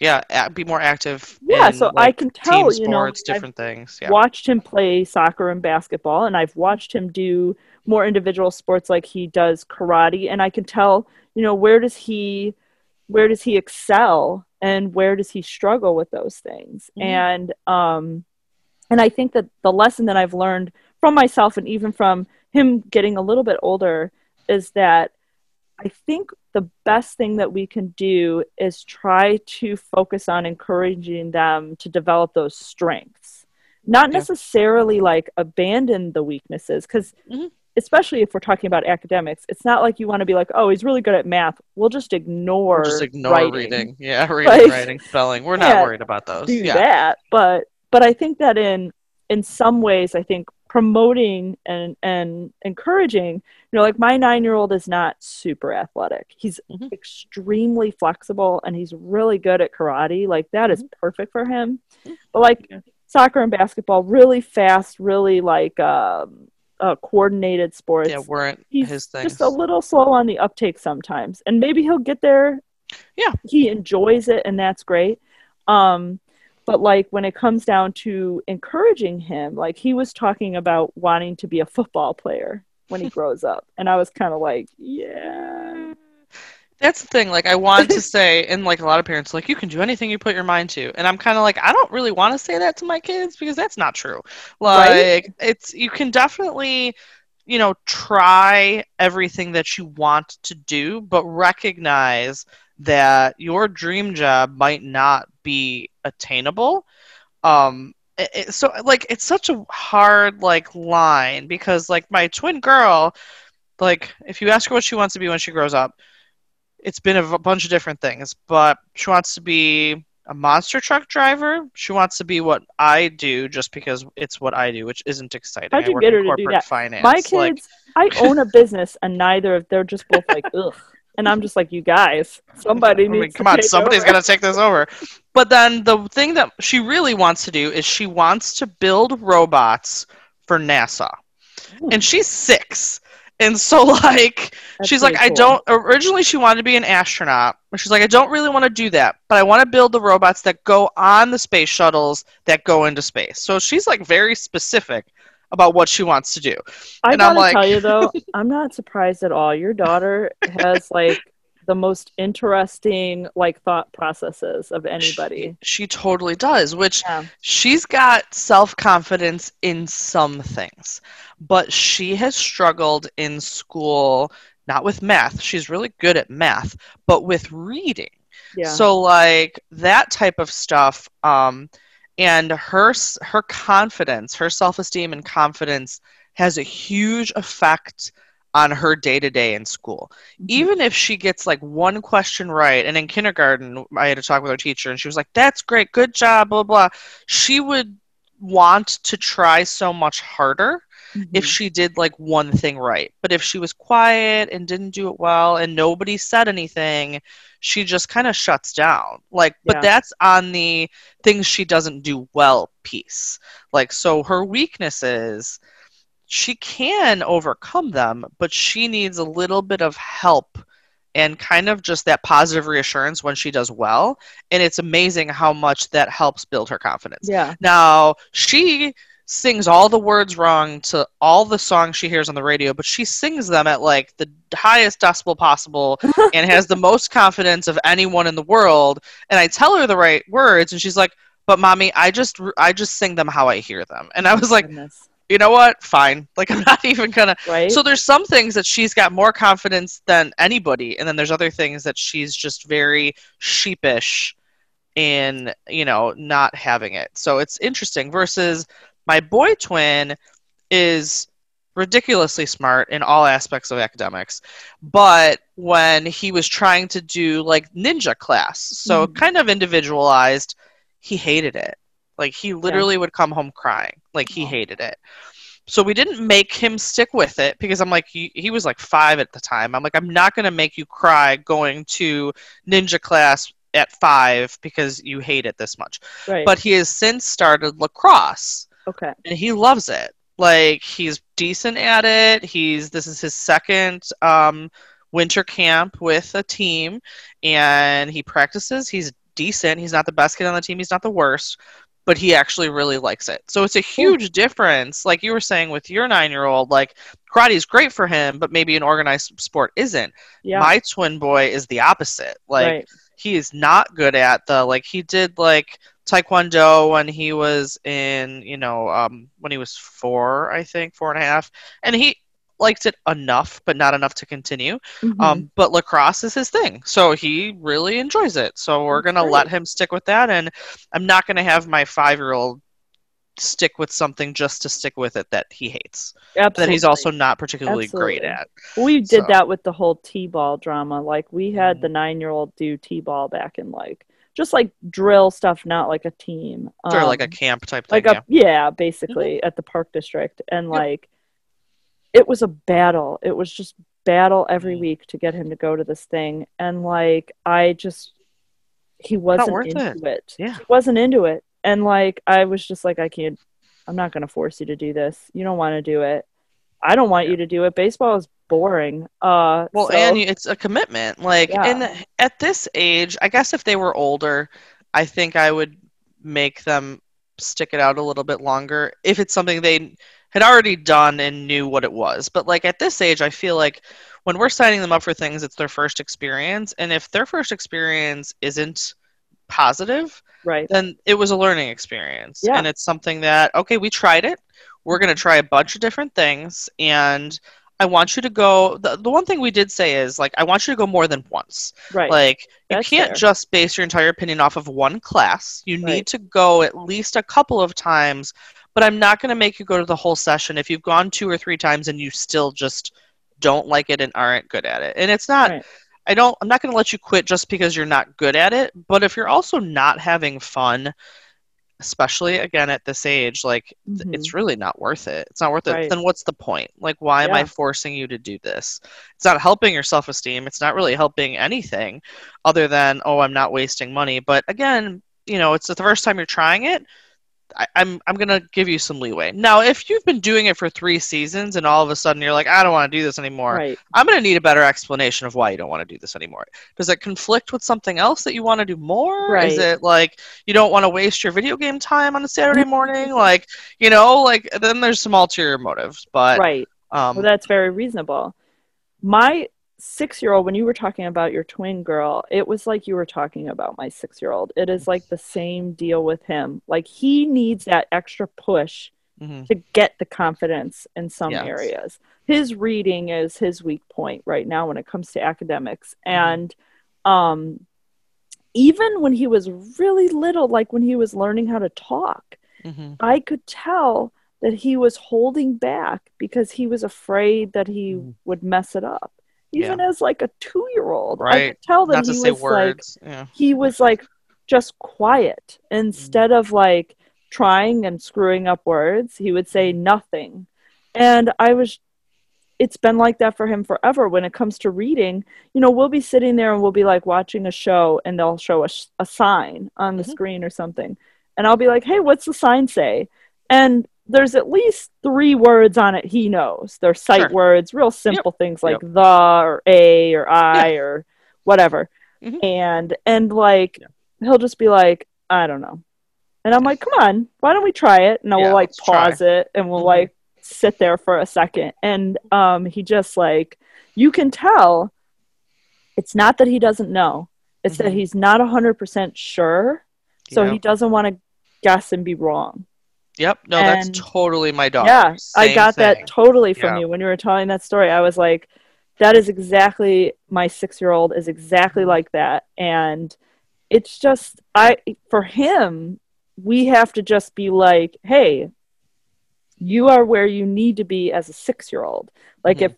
Speaker 3: yeah, be more active.
Speaker 4: yeah,
Speaker 3: in,
Speaker 4: so I can tell,
Speaker 3: team
Speaker 4: you know,
Speaker 3: sports,
Speaker 4: I've
Speaker 3: different things. Yeah,
Speaker 4: watched him play soccer and basketball and I've watched him do more individual sports like he does karate and I can tell, you know, where does he where does he excel and where does he struggle with those things.
Speaker 3: Mhm.
Speaker 4: And um and I think that the lesson that I've learned from myself and even from him getting a little bit older is that I think the best thing that we can do is try to focus on encouraging them to develop those strengths. Not
Speaker 3: Yeah.
Speaker 4: necessarily like abandon the weaknesses, because
Speaker 3: Mhm.
Speaker 4: Especially if we're talking about academics, it's not like you want to be like, oh, he's really good at math. We'll just ignore,
Speaker 3: Or just ignore
Speaker 4: writing.
Speaker 3: reading. Yeah, reading,
Speaker 4: Like,
Speaker 3: writing, spelling. We're
Speaker 4: yeah,
Speaker 3: not worried about those.
Speaker 4: do
Speaker 3: yeah,
Speaker 4: that but but i think that in in some ways i think promoting and and encouraging you know like my nine year old is not super athletic he's
Speaker 3: Mhm.
Speaker 4: extremely flexible and he's really good at karate like that is perfect for him but like
Speaker 3: Mm-hmm. Yeah.
Speaker 4: soccer and basketball really fast really like um uh, coordinated sports
Speaker 3: yeah, weren't
Speaker 4: he's
Speaker 3: his things.
Speaker 4: just a little slow on the uptake sometimes and maybe he'll get there
Speaker 3: Yeah.
Speaker 4: he enjoys it and that's great um but like when it comes down to encouraging him like he was talking about wanting to be a football player when he grows up and i was kind of like yeah
Speaker 3: That's the thing. Like, I want to say, and like a lot of parents, like you can do anything you put your mind to, and I'm kind of like, I don't really want to say that to my kids because that's not true. Like,
Speaker 4: Right?
Speaker 3: it's you can definitely, you know, try everything that you want to do, but recognize that your dream job might not be attainable. Um, it, it- so like it's such a hard like line because like my twin girl, like if you ask her what she wants to be when she grows up it's been a bunch of different things, but she wants to be a monster truck driver. She wants to be what I do just because it's what I do, which isn't exciting.
Speaker 4: How'd
Speaker 3: I
Speaker 4: you get her to do that?
Speaker 3: Finance.
Speaker 4: my kids
Speaker 3: like,
Speaker 4: i own a business and neither of they're just both like ugh and i'm just like you guys somebody
Speaker 3: I mean,
Speaker 4: needs
Speaker 3: come
Speaker 4: to
Speaker 3: on, somebody's
Speaker 4: over.
Speaker 3: to take this over. But then the thing that she really wants to do is she wants to build robots for NASA.
Speaker 4: Hmm.
Speaker 3: And she's six. And so, like,
Speaker 4: That's
Speaker 3: she's like,
Speaker 4: pretty
Speaker 3: I don't. Originally, she wanted to be an astronaut. but She's like, I don't really want to do that, but I want to build the robots that go on the space shuttles that go into space. So she's like very specific about what she wants to do.
Speaker 4: I
Speaker 3: And I'm
Speaker 4: gotta
Speaker 3: like-
Speaker 4: tell you though, I'm not surprised at all. Your daughter has like the most interesting like thought processes of anybody.
Speaker 3: She totally does, which
Speaker 4: Yeah.
Speaker 3: she's got self confidence in some things, but she has struggled in school, not with math. She's really good at math, but with reading.
Speaker 4: Yeah.
Speaker 3: So like that type of stuff, um, and her her confidence, her self esteem and confidence has a huge effect on her day to day in school.
Speaker 4: Mm-hmm.
Speaker 3: Even if she gets like one question right, and in kindergarten, I had to talk with her teacher, and she was like, That's great, good job, blah, blah. She would want to try so much harder if
Speaker 4: Mhm.
Speaker 3: she did like one thing right. But if she was quiet and didn't do it well and nobody said anything, she just kind of shuts down. Like, but
Speaker 4: Yeah.
Speaker 3: that's on the things she doesn't do well piece. Like, so her weaknesses, she can overcome them, but she needs a little bit of help and kind of just that positive reassurance when she does well. And it's amazing how much that helps build her confidence.
Speaker 4: yeah
Speaker 3: Now, she sings all the words wrong to all the songs she hears on the radio, but she sings them at like the highest decibel possible and has the most confidence of anyone in the world. And I tell her the right words and she's like, "But mommy, I just I just sing them how I hear them." And I was like,
Speaker 4: Goodness.
Speaker 3: "You know what? Fine. Like I'm not even to
Speaker 4: right
Speaker 3: so there's some things that she's got more confidence than anybody, and then there's other things that she's just very sheepish in, you know, not having it. So it's interesting. Versus my boy twin is ridiculously smart in all aspects of academics, but when he was trying to do like ninja class, so
Speaker 4: Mhm.
Speaker 3: kind of individualized, he hated it. Like he literally would come home crying. Like he hated it. So we didn't make him stick with it because I'm like, he, he was like five at the time. I'm like, I'm not going to make you cry going to ninja class at five because you hate it this much.
Speaker 4: right
Speaker 3: But he has since started lacrosse
Speaker 4: okay
Speaker 3: and he loves it. Like he's decent at it. He's this is his second um, winter camp with a team, and he practices. He's decent. He's not the best kid on the team. He's not the worst, but he actually really likes it. So it's a huge difference. Like you were saying with your nine-year-old, like karate is great for him, but maybe an organized sport isn't.
Speaker 4: yeah
Speaker 3: My twin boy is the opposite. Like
Speaker 4: right
Speaker 3: he is not good at the like he did like taekwondo when he was in you know um when he was four i think four and a half and he liked it enough but not enough to continue.
Speaker 4: Mhm.
Speaker 3: um but lacrosse is his thing so he really enjoys it. So we're gonna let him stick with that and i'm not gonna have my five year old stick with something just to stick with it that he hates that he's also not particularly great at.
Speaker 4: We did
Speaker 3: so-
Speaker 4: that with the whole t-ball drama. Like we had
Speaker 3: Mhm.
Speaker 4: the nine-year-old do t-ball back in like just like drill stuff not like a team.
Speaker 3: Or like a
Speaker 4: Um,
Speaker 3: camp type thing
Speaker 4: like a yeah, basically at the park district. And like it was a battle it was just battle every
Speaker 3: Mhm.
Speaker 4: week to get him to go to this thing and like i just he wasn't into
Speaker 3: it.
Speaker 4: it,
Speaker 3: Yeah.
Speaker 4: he wasn't into it and like i was just like i can't i'm not going to force you to do this you don't want to do it i don't want
Speaker 3: Yeah.
Speaker 4: you to do it baseball is boring uh
Speaker 3: Well,
Speaker 4: so-
Speaker 3: and it's a commitment. Like,
Speaker 4: Yeah.
Speaker 3: and at this age, I guess if they were older, I think I would make them stick it out a little bit longer if it's something they had already done and knew what it was. But like at this age, I feel like when we're signing them up for things, it's their first experience, and if their first experience isn't positive,
Speaker 4: right
Speaker 3: then it was a learning experience.
Speaker 4: Yeah.
Speaker 3: And it's something that, okay, we tried it. We're going to try a bunch of different things. And I want you to go. The, the one thing we did say is, like, I want you to go more than once.
Speaker 4: right
Speaker 3: Like, you can't
Speaker 4: fair.
Speaker 3: just base your entire opinion off of one class. You
Speaker 4: Right.
Speaker 3: need to go at least a couple of times. But I'm not going to make you go to the whole session if you've gone two or three times and you still just don't like it and aren't good at it. And it's not.
Speaker 4: Right.
Speaker 3: I don't. I'm not going to let you quit just because you're not good at it. But if you're also not having fun, especially again at this age, like
Speaker 4: Mhm.
Speaker 3: it's really not worth it. It's not worth it. Then what's the point? Like, why am I forcing you to do this? It's not helping your self esteem. It's not really helping anything other than, oh, I'm not wasting money. But again, you know, it's the first time you're trying it. I, I'm I'm gonna give you some leeway. Now, if you've been doing it for three seasons and all of a sudden you're like, I don't want to do this anymore,
Speaker 4: right
Speaker 3: I'm gonna need a better explanation of why you don't want to do this anymore. Does it conflict with something else that you want to do more?
Speaker 4: Right.
Speaker 3: Is it like you don't want to waste your video game time on a Saturday morning? like, you know, like then there's some ulterior motives. But
Speaker 4: right
Speaker 3: um,
Speaker 4: well that's very reasonable my six year old when you were talking about your twin girl it was like you were talking about my six year old it is like the same deal with him like he needs that extra push
Speaker 3: mhm.
Speaker 4: to get the confidence in some
Speaker 3: Yes.
Speaker 4: areas his reading is his weak point right now when it comes to academics
Speaker 3: Mhm.
Speaker 4: and um even when he was really little like when he was learning how to talk
Speaker 3: Mhm.
Speaker 4: I could tell that he was holding back because he was afraid that he
Speaker 3: Mhm.
Speaker 4: would mess it up. Even as like a two year old.
Speaker 3: Right.
Speaker 4: I could tell that he was like
Speaker 3: yeah.
Speaker 4: he was like just quiet instead of like trying and screwing up words he would say nothing and i was it's been like that for him forever when it comes to reading you know we'll be sitting there and we'll be like watching a show and they'll show us a, sign on the
Speaker 3: Mhm.
Speaker 4: screen or something and i'll be like hey what's the sign say and there's at least three words on it he knows they're sight
Speaker 3: Sure.
Speaker 4: words real simple things like the or a or i or whatever
Speaker 3: Mhm.
Speaker 4: and and like
Speaker 3: Yeah.
Speaker 4: he'll just be like i don't know and i'm like come on why don't we try it and i
Speaker 3: Yeah,
Speaker 4: will like
Speaker 3: let's try.
Speaker 4: pause it and we'll
Speaker 3: Mhm.
Speaker 4: like sit there for a second and um he just like you can tell it's not that he doesn't know it's that
Speaker 3: Mhm.
Speaker 4: he's not 100% sure so
Speaker 3: Yep.
Speaker 4: he doesn't want to guess and be wrong
Speaker 3: Yep. No, that's totally my daughter.
Speaker 4: yeah, I got
Speaker 3: thing.
Speaker 4: that totally from
Speaker 3: Yeah.
Speaker 4: you when you were telling that story. I was like, that is exactly my six year old is exactly like that. And it's just I for him, we have to just be like, hey, you are where you need to be as a six year old. Like
Speaker 3: Mhm.
Speaker 4: if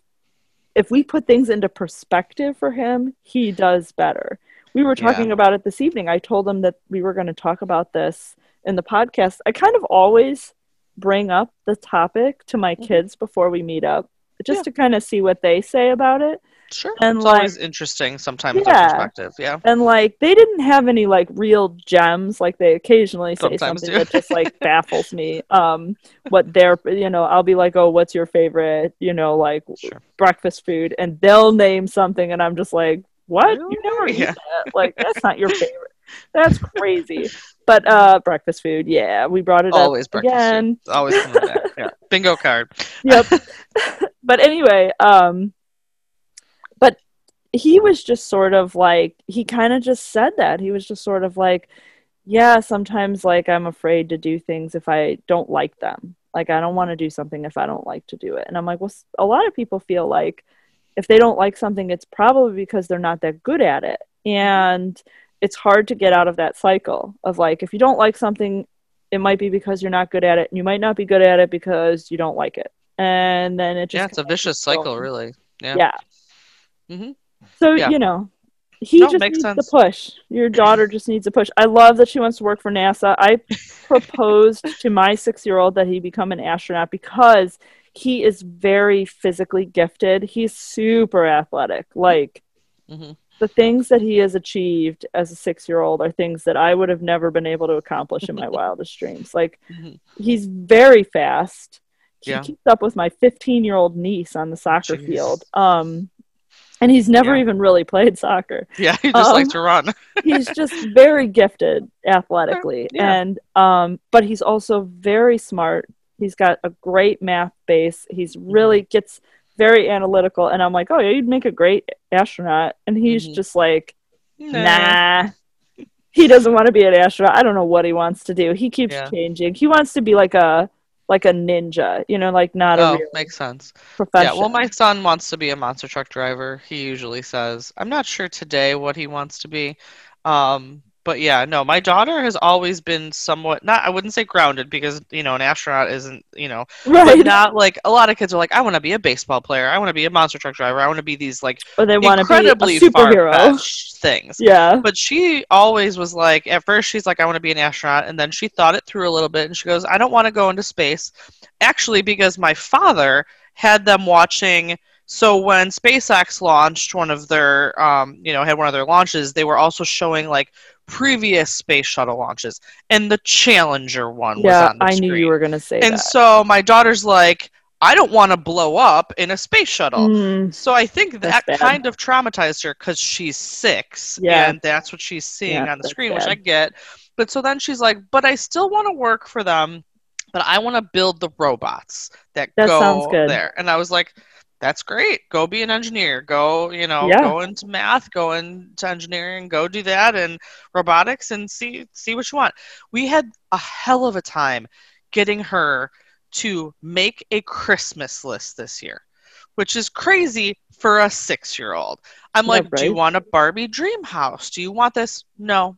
Speaker 4: if we put things into perspective for him, he does better. We were
Speaker 3: Yeah.
Speaker 4: talking about it this evening. I told him that we were going to talk about this in the podcast. I kind of always bring up the topic to my
Speaker 3: Mhm.
Speaker 4: kids before we meet up, just
Speaker 3: Yeah.
Speaker 4: to kind of see what they say about it.
Speaker 3: Sure.
Speaker 4: and,
Speaker 3: it's
Speaker 4: like-
Speaker 3: always interesting sometimes
Speaker 4: Yeah.
Speaker 3: their perspective. Yeah.
Speaker 4: And like they didn't have any like real gems. Like they occasionally say
Speaker 3: Sometimes
Speaker 4: something that just like baffles me. Um, what their you know, I'll be like, oh, what's your favorite? You know, like
Speaker 3: Sure.
Speaker 4: breakfast food, and they'll name something, and I'm just like, what? You never
Speaker 3: Really?
Speaker 4: eat that? Like that's not your favorite. That's crazy. But uh, breakfast food, yeah, we brought it
Speaker 3: Always
Speaker 4: up
Speaker 3: breakfast.
Speaker 4: again.
Speaker 3: Food. Always coming back. Yeah. Bingo card.
Speaker 4: yep. but anyway, um but he was just sort of like he kind of just said that. He was just sort of like yeah, sometimes like I'm afraid to do things if I don't like them. Like I don't want to do something if I don't like to do it. And I'm like, well, a lot of people feel like if they don't like something, it's probably because they're not that good at it. And it's hard to get out of that cycle of like if you don't like something, it might be because you're not good at it, and you might not be good at it because you don't like it. And then it just
Speaker 3: Yeah, it's a vicious cycle,
Speaker 4: going.
Speaker 3: really. Yeah.
Speaker 4: Yeah.
Speaker 3: Mhm.
Speaker 4: So
Speaker 3: Yeah.
Speaker 4: you know, he
Speaker 3: No,
Speaker 4: just needs
Speaker 3: sense.
Speaker 4: the push. Your daughter just needs a push. I love that she wants to work for NASA. I proposed to my six-year-old that he become an astronaut because he is very physically gifted. He's super athletic. Like
Speaker 3: hmm
Speaker 4: the things that he has achieved as a six-year-old are things that I would have never been able to accomplish in my wildest dreams. Like
Speaker 3: Mhm.
Speaker 4: he's very fast. He
Speaker 3: Yeah.
Speaker 4: keeps up with my 15 year old niece on the soccer
Speaker 3: Jeez.
Speaker 4: field. Um, and he's never
Speaker 3: Yeah.
Speaker 4: even really played soccer.
Speaker 3: Yeah, he just
Speaker 4: Um,
Speaker 3: likes to run.
Speaker 4: He's just very gifted athletically,
Speaker 3: Yeah.
Speaker 4: and um, but he's also very smart. He's got a great math base. He's really
Speaker 3: Mm-hmm.
Speaker 4: gets very analytical, and I'm like, oh yeah, you'd make a great astronaut. And he's
Speaker 3: Mhm.
Speaker 4: just like, nah. He doesn't want to be an astronaut. I don't know what he wants to do. He keeps
Speaker 3: Yeah.
Speaker 4: changing. He wants to be like a like a ninja, you know, like not a
Speaker 3: Oh,
Speaker 4: real
Speaker 3: makes sense.
Speaker 4: profession.
Speaker 3: Yeah, well, my son wants to be a monster truck driver. He usually says. I'm not sure today what he wants to be. Um, but yeah, no, my daughter has always been somewhat not. I wouldn't say grounded because you know an astronaut isn't you know, but
Speaker 4: right.
Speaker 3: not like a lot of kids are like, I want to be a baseball player. I want to be a monster truck driver. I want to be these like
Speaker 4: or they want to be a superhero.
Speaker 3: things.
Speaker 4: Yeah.
Speaker 3: But she always was like, at first, she's like, I want to be an astronaut. And then she thought it through a little bit and she goes, I don't want to go into space. Actually, because my father had them watching. So when SpaceX launched one of their, um, you know, had one of their launches, they were also showing like previous space shuttle launches. And the Challenger one was
Speaker 4: Yeah,
Speaker 3: on the
Speaker 4: I knew you were gonna say
Speaker 3: and
Speaker 4: that.
Speaker 3: so my daughter's like, I don't want to blow up in a space shuttle.
Speaker 4: Mm,
Speaker 3: So I think that
Speaker 4: bad.
Speaker 3: kind of traumatized her because she's six,
Speaker 4: Yeah.
Speaker 3: and that's what she's seeing
Speaker 4: Yeah,
Speaker 3: on the screen, which. I get. But so then she's like, "But I still want to work for them, but I want to build the robots that,
Speaker 4: That
Speaker 3: go
Speaker 4: sounds good.
Speaker 3: there." And I was like, "That's great. Go be an engineer. Go, you know,
Speaker 4: Yeah.
Speaker 3: go into math, go into engineering, go do that and robotics, and see see what you want." We had a hell of a time getting her to make a Christmas list this year, which is crazy for a six year old. I'm
Speaker 4: Yeah,
Speaker 3: like, do you want a Barbie dream house? Do you want this? No.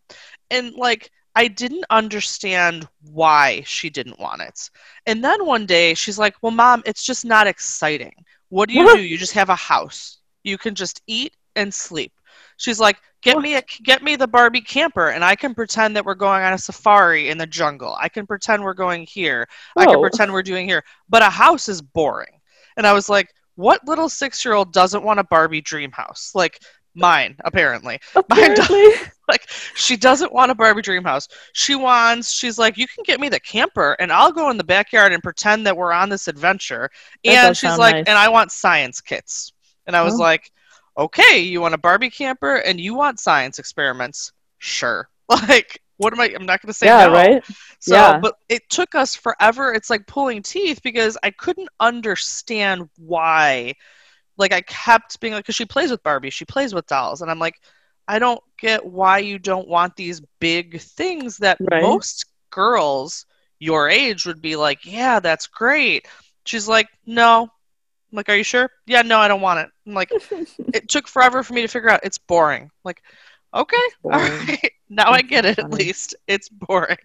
Speaker 3: And like, I didn't understand why she didn't want it. And then one day she's like, Well, mom, it's just not exciting. What do you do? You just have a house. You can just eat and sleep. She's like, Get me a get me the Barbie camper and I can pretend that we're going on a safari in the jungle. I can pretend we're going here. I can pretend we're doing here. But a house is boring. And I was like, What little six year old doesn't want a Barbie dream house? Like mine, apparently. Mine does-
Speaker 4: Apparently.
Speaker 3: like she doesn't want a Barbie dream house. She wants she's like, You can get me the camper and I'll go in the backyard and pretend that we're on this adventure.
Speaker 4: That
Speaker 3: and she's like,
Speaker 4: nice.
Speaker 3: and I want science kits. And I was
Speaker 4: Oh.
Speaker 3: like, Okay, you want a Barbie camper and you want science experiments? Sure. Like, what am I I'm not gonna say that.
Speaker 4: yeah,
Speaker 3: no.
Speaker 4: right?
Speaker 3: So,
Speaker 4: Yeah.
Speaker 3: but it took us forever. It's like pulling teeth because I couldn't understand why. Like, I kept being like, because she plays with Barbie, she plays with dolls. And I'm like, I don't get why you don't want these big things that
Speaker 4: Right.
Speaker 3: most girls your age would be like, yeah, that's great. She's like, no. I'm like, are you sure? Yeah, no, I don't want it. I'm like, it took forever for me to figure out it's boring. Like, okay, all right. Now I get it at least. It's boring.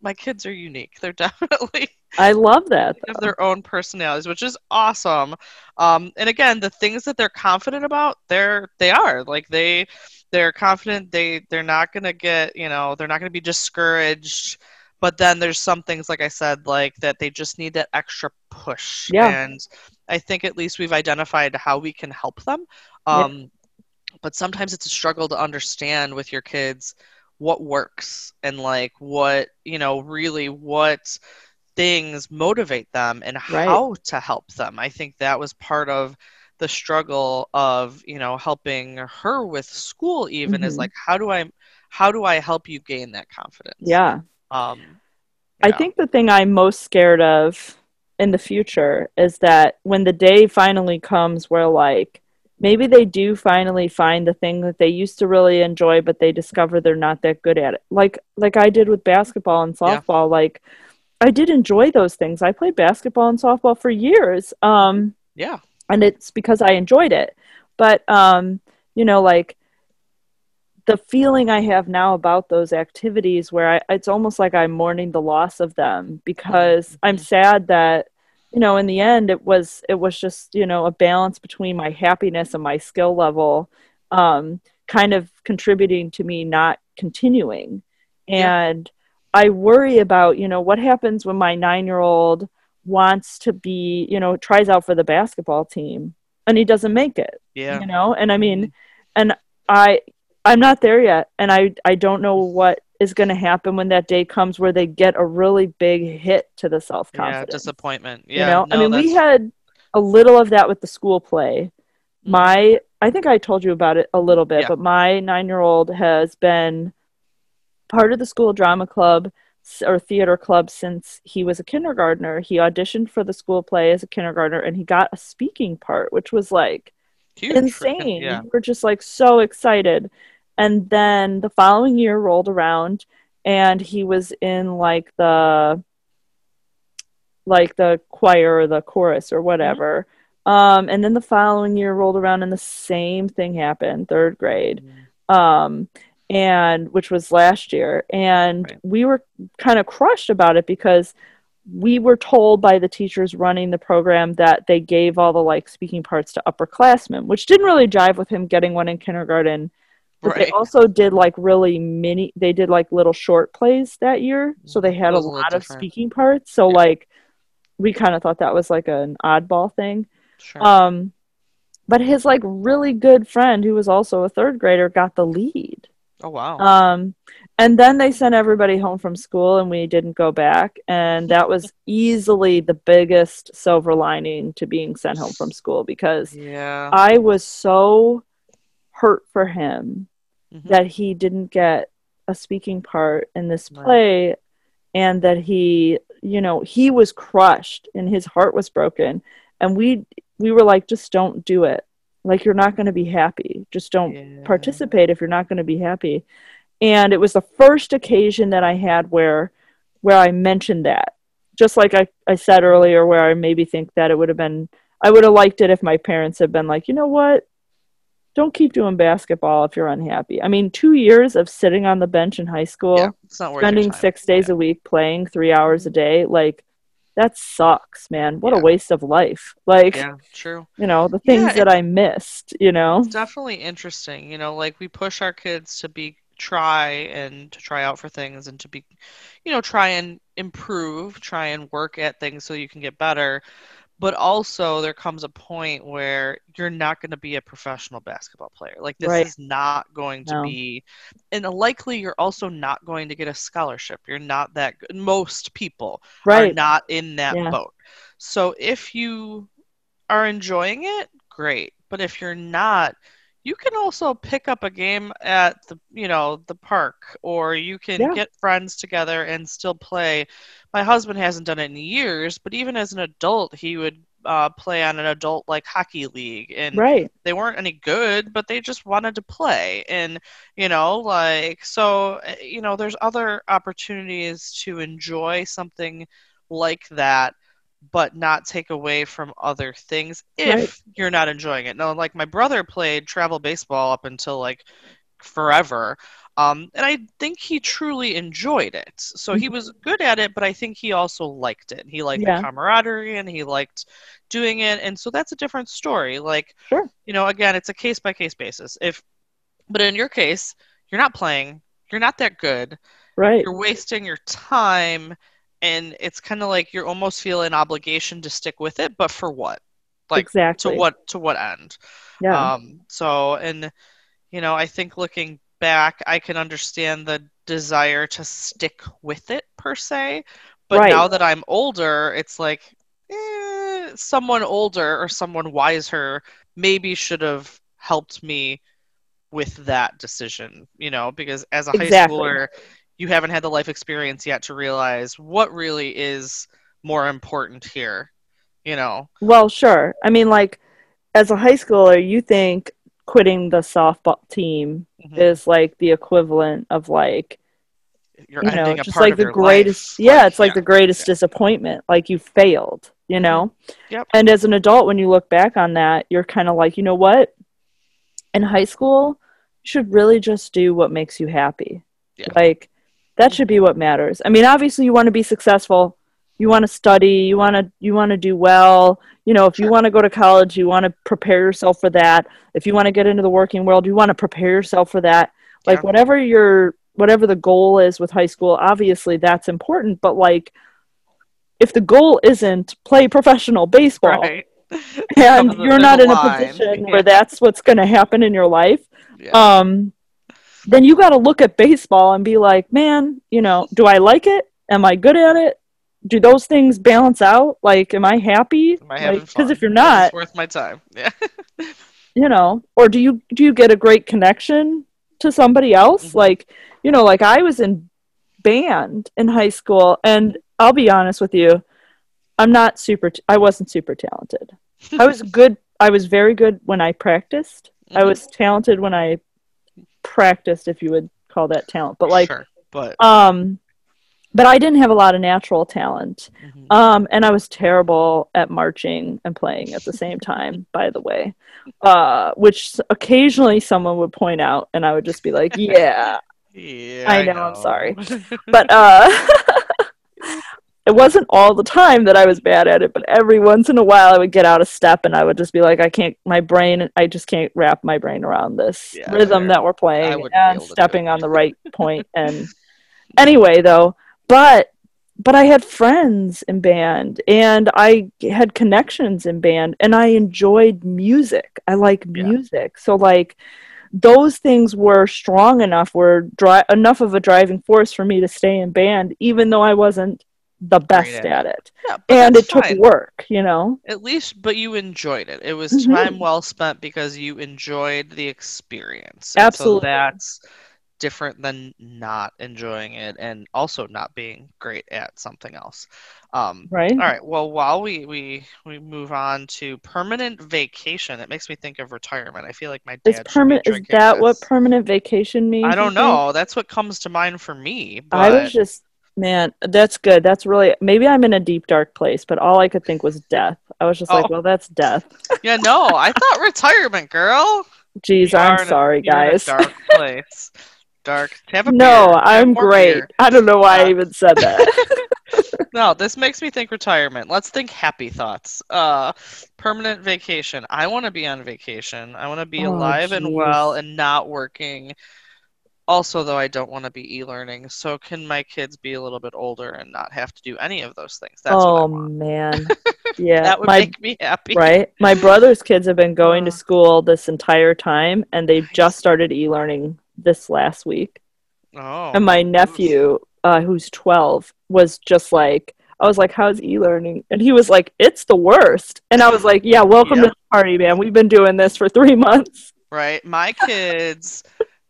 Speaker 3: My kids are unique. They're definitely
Speaker 4: I love that.
Speaker 3: have their own personalities, which is awesome. Um, and again, the things that they're confident about, they're they are like they they're confident. They they're not gonna get you know they're not gonna be discouraged. But then there's some things like I said like that they just need that extra push.
Speaker 4: Yeah.
Speaker 3: And I think at least we've identified how we can help them.
Speaker 4: Yeah.
Speaker 3: But sometimes it's a struggle to understand with your kids what works and like what you know really what things motivate them and
Speaker 4: Right.
Speaker 3: how to help them. I think that was part of the struggle of, you know, helping her with school even is
Speaker 4: Mhm.
Speaker 3: like how do I how do I help you gain that confidence?
Speaker 4: Yeah.
Speaker 3: Um
Speaker 4: I think the thing I'm most scared of in the future is that when the day finally comes where like maybe they do finally find the thing that they used to really enjoy but they discover they're not that good at it. Like like I did with basketball and
Speaker 3: Yeah.
Speaker 4: softball like I did enjoy those things. I played basketball and softball for years. Um
Speaker 3: yeah.
Speaker 4: and it's because I enjoyed it. But um, you know, like the feeling I have now about those activities, where I, it's almost like I'm mourning the loss of them because I'm sad that you know in the end it was it was just you know a balance between my happiness and my skill level, um, kind of contributing to me not continuing,
Speaker 3: Yeah.
Speaker 4: and I worry about you know what happens when my nine year old wants to be, you know, tries out for the basketball team and he doesn't make it,
Speaker 3: Yeah.
Speaker 4: you know? And I mean, and I I'm not there yet and I I don't know what is going to happen when that day comes where they get a really big hit to the self-confidence.
Speaker 3: Yeah,
Speaker 4: disappointment.
Speaker 3: Yeah, you
Speaker 4: know?
Speaker 3: no,
Speaker 4: I mean, we had a little of that with the school play.
Speaker 3: Mhm.
Speaker 4: My I think I told you about it a little bit,
Speaker 3: Yeah.
Speaker 4: but my 9-year-old has been part of the school drama club or theater club since he was a kindergartner. He auditioned for the school play as a kindergartner and he got a speaking part, which was like
Speaker 3: huge
Speaker 4: insane.
Speaker 3: Yeah.
Speaker 4: We were just like so excited. And then the following year rolled around and he was in like the like the choir or the chorus or whatever. Um, and then the following year rolled around and the same thing happened, third grade um, and which was last year. And
Speaker 3: Right.
Speaker 4: we were kind of crushed about it because we were told by the teachers running the program that they gave all the like speaking parts to upperclassmen, which didn't really jive with him getting one in kindergarten. But they also did like really mini, they did like little short plays that year. So they had a
Speaker 3: was a little
Speaker 4: lot of
Speaker 3: different.
Speaker 4: speaking parts. So,
Speaker 3: Yeah.
Speaker 4: like, we kind of thought that was like an oddball thing.
Speaker 3: Sure.
Speaker 4: Um, but his like really good friend, who was also a third grader, got the lead.
Speaker 3: oh wow.
Speaker 4: Um, and then they sent everybody home from school, and we didn't go back. And that was easily the biggest silver lining to being sent home from school because
Speaker 3: yeah.
Speaker 4: I was so hurt for him
Speaker 3: Mhm.
Speaker 4: that he didn't get a speaking part in this
Speaker 3: Right.
Speaker 4: play and that he you know he was crushed and his heart was broken and we we were like just don't do it like you're not going to be happy just don't
Speaker 3: Yeah.
Speaker 4: participate if you're not going to be happy and it was the first occasion that i had where where i mentioned that just like i, I said earlier where i maybe think that it would have been i would have liked it if my parents had been like you know what don't keep doing basketball if you're unhappy. I mean, two years of sitting on the bench in high school,
Speaker 3: yeah, it's not worth
Speaker 4: spending six days
Speaker 3: Yeah.
Speaker 4: a week playing three hours a day, like that sucks, man. What
Speaker 3: Yeah.
Speaker 4: a waste of life. Like,
Speaker 3: Yeah, true.
Speaker 4: you know, the things that I missed, you know?
Speaker 3: It's definitely interesting. You know, like we push our kids to be try and to try out for things and to be, you know, try and improve, try and work at things so you can get better. But also, there comes a point where you're not going to be a professional basketball player. Like, this
Speaker 4: Right.
Speaker 3: is not going to
Speaker 4: No.
Speaker 3: be, and likely you're also not going to get a scholarship. You're not that good. Most people are
Speaker 4: Right.
Speaker 3: not in that
Speaker 4: Yeah.
Speaker 3: boat. So if you are enjoying it, great. But if you're not, you can also pick up a game at the you know the park or you can
Speaker 4: Yeah.
Speaker 3: get friends together and still play. My husband hasn't done it in years, but even as an adult, he would uh, play on an adult like hockey league and
Speaker 4: Right.
Speaker 3: they weren't any good, but they just wanted to play. And, you know, like, so, uh, you know, there's other opportunities to enjoy something like that, but not take away from other things if
Speaker 4: Right.
Speaker 3: you're not enjoying it. No, like, my brother played travel baseball up until like forever. Um, and I think he truly enjoyed it. So he was good at it, but I think he also liked it. He liked
Speaker 4: Yeah.
Speaker 3: the camaraderie and he liked doing it. And so that's a different story. Like,
Speaker 4: Sure.
Speaker 3: you know, again, it's a case by case basis. If, but in your case, you're not playing, you're not that good,
Speaker 4: Right.
Speaker 3: you're wasting your time, and it's kind of like you almost feel an obligation to stick with it, but for what? Like
Speaker 4: exactly.
Speaker 3: to what to what end?
Speaker 4: Yeah.
Speaker 3: Um, so, and you know, I think looking back, I can understand the desire to stick with it per se, but
Speaker 4: Right.
Speaker 3: now that I'm older, it's like eh, someone older or someone wiser maybe should have helped me with that decision, you know, because as a high schooler, you haven't had the life experience yet to realize what really is more important here, you know.
Speaker 4: Well, sure. I mean, like, as a high schooler, you think quitting the softball team
Speaker 3: Mhm.
Speaker 4: is like the equivalent of like,
Speaker 3: You're
Speaker 4: you know, just like the greatest.
Speaker 3: life.
Speaker 4: Yeah, it's like
Speaker 3: yeah.
Speaker 4: the greatest
Speaker 3: yeah.
Speaker 4: disappointment. Like you failed, you know?
Speaker 3: Yep.
Speaker 4: And as an adult, when you look back on that, you're kind of like, you know what? In high school, you should really just do what makes you happy.
Speaker 3: Yeah.
Speaker 4: Like, that should be what matters. I mean, obviously, you want to be successful. You want to study. You want to you want to do well. You know, if you want to go to college, you want to prepare yourself for that. If you want to get into the working world, you want to prepare yourself for that. Like
Speaker 3: Yeah.
Speaker 4: whatever your whatever the goal is with high school, obviously that's important. But like, if the goal isn't play professional baseball,
Speaker 3: Right.
Speaker 4: and you're not in a
Speaker 3: line.
Speaker 4: position
Speaker 3: Yeah.
Speaker 4: where that's what's going to happen in your life,
Speaker 3: Yeah.
Speaker 4: um, then you got to look at baseball and be like, man, you know, do I like it? Am I good at it? Do those things balance out? Like, am I happy?
Speaker 3: Am I having
Speaker 4: Because if you're not,
Speaker 3: this worth my time. Yeah.
Speaker 4: you know, or do you do you get a great connection to somebody else?
Speaker 3: Mhm.
Speaker 4: Like, you know, like I was in band in high school, and I'll be honest with you, I'm not super. T- I wasn't super talented. I was good. I was very good when I practiced. I
Speaker 3: Mhm.
Speaker 4: was talented when I practiced, if you would call that talent. But like,
Speaker 3: sure. But
Speaker 4: um, but I didn't have a lot of natural talent.
Speaker 3: mhm.
Speaker 4: Um, and I was terrible at marching and playing at the same time, by the way, uh, which occasionally someone would point out, and I would just be like, yeah.
Speaker 3: yeah,
Speaker 4: I know, I'm sorry. But uh, it wasn't all the time that I was bad at it, but every once in a while I would get out of step and I would just be like, I can't, my brain, I just can't wrap my brain around this
Speaker 3: Yeah,
Speaker 4: rhythm that we're playing and
Speaker 3: able to do
Speaker 4: stepping on the right point. And anyway, though, but but I had friends in band and I had connections in band and I enjoyed music. I like
Speaker 3: Yeah.
Speaker 4: music. So like those things were strong enough, were dri- enough of a driving force for me to stay in band, even though I wasn't the best
Speaker 3: at
Speaker 4: at it.
Speaker 3: yeah,
Speaker 4: And it took work, you know?
Speaker 3: At least, but you enjoyed it. It was
Speaker 4: Mhm.
Speaker 3: time well spent because you enjoyed the experience. And
Speaker 4: Absolutely.
Speaker 3: So that's different than not enjoying it and also not being great at something else. Um,
Speaker 4: Right?
Speaker 3: all right. Well, while we, we we move on to permanent vacation, it makes me think of retirement. I feel like my dad
Speaker 4: Is permanent is that what permanent vacation means?
Speaker 3: I don't know. That's what comes to mind for me. But
Speaker 4: I was just man, that's good. That's really maybe I'm in a deep dark place, but all I could think was death. I was just like,
Speaker 3: Oh.
Speaker 4: well, that's death.
Speaker 3: yeah, no, I thought retirement, girl.
Speaker 4: Geez,
Speaker 3: You
Speaker 4: I'm sorry,
Speaker 3: a
Speaker 4: guys.
Speaker 3: dark place. Dark. Have a
Speaker 4: No,
Speaker 3: beer.
Speaker 4: I'm great.
Speaker 3: beer.
Speaker 4: I don't know why I even said that.
Speaker 3: No, this makes me think retirement. Let's think happy thoughts. Uh, permanent vacation. I want to be on vacation. I want to be
Speaker 4: Oh,
Speaker 3: alive and well and not working. Also, though, I don't want to be e-learning. So, can my kids be a little bit older and not have to do any of those things? That's
Speaker 4: oh man. Yeah.
Speaker 3: That would
Speaker 4: my
Speaker 3: make me happy.
Speaker 4: right? My brother's kids have been going to school this entire time and they've
Speaker 3: Nice.
Speaker 4: just started e-learning this last week.
Speaker 3: Oh.
Speaker 4: and my nephew, uh, who's 12, was just like, I was like, how's e-learning? And he was like, it's the worst. And I was like, yeah, welcome to the party, man. We've been doing this for three months.
Speaker 3: Right. My kids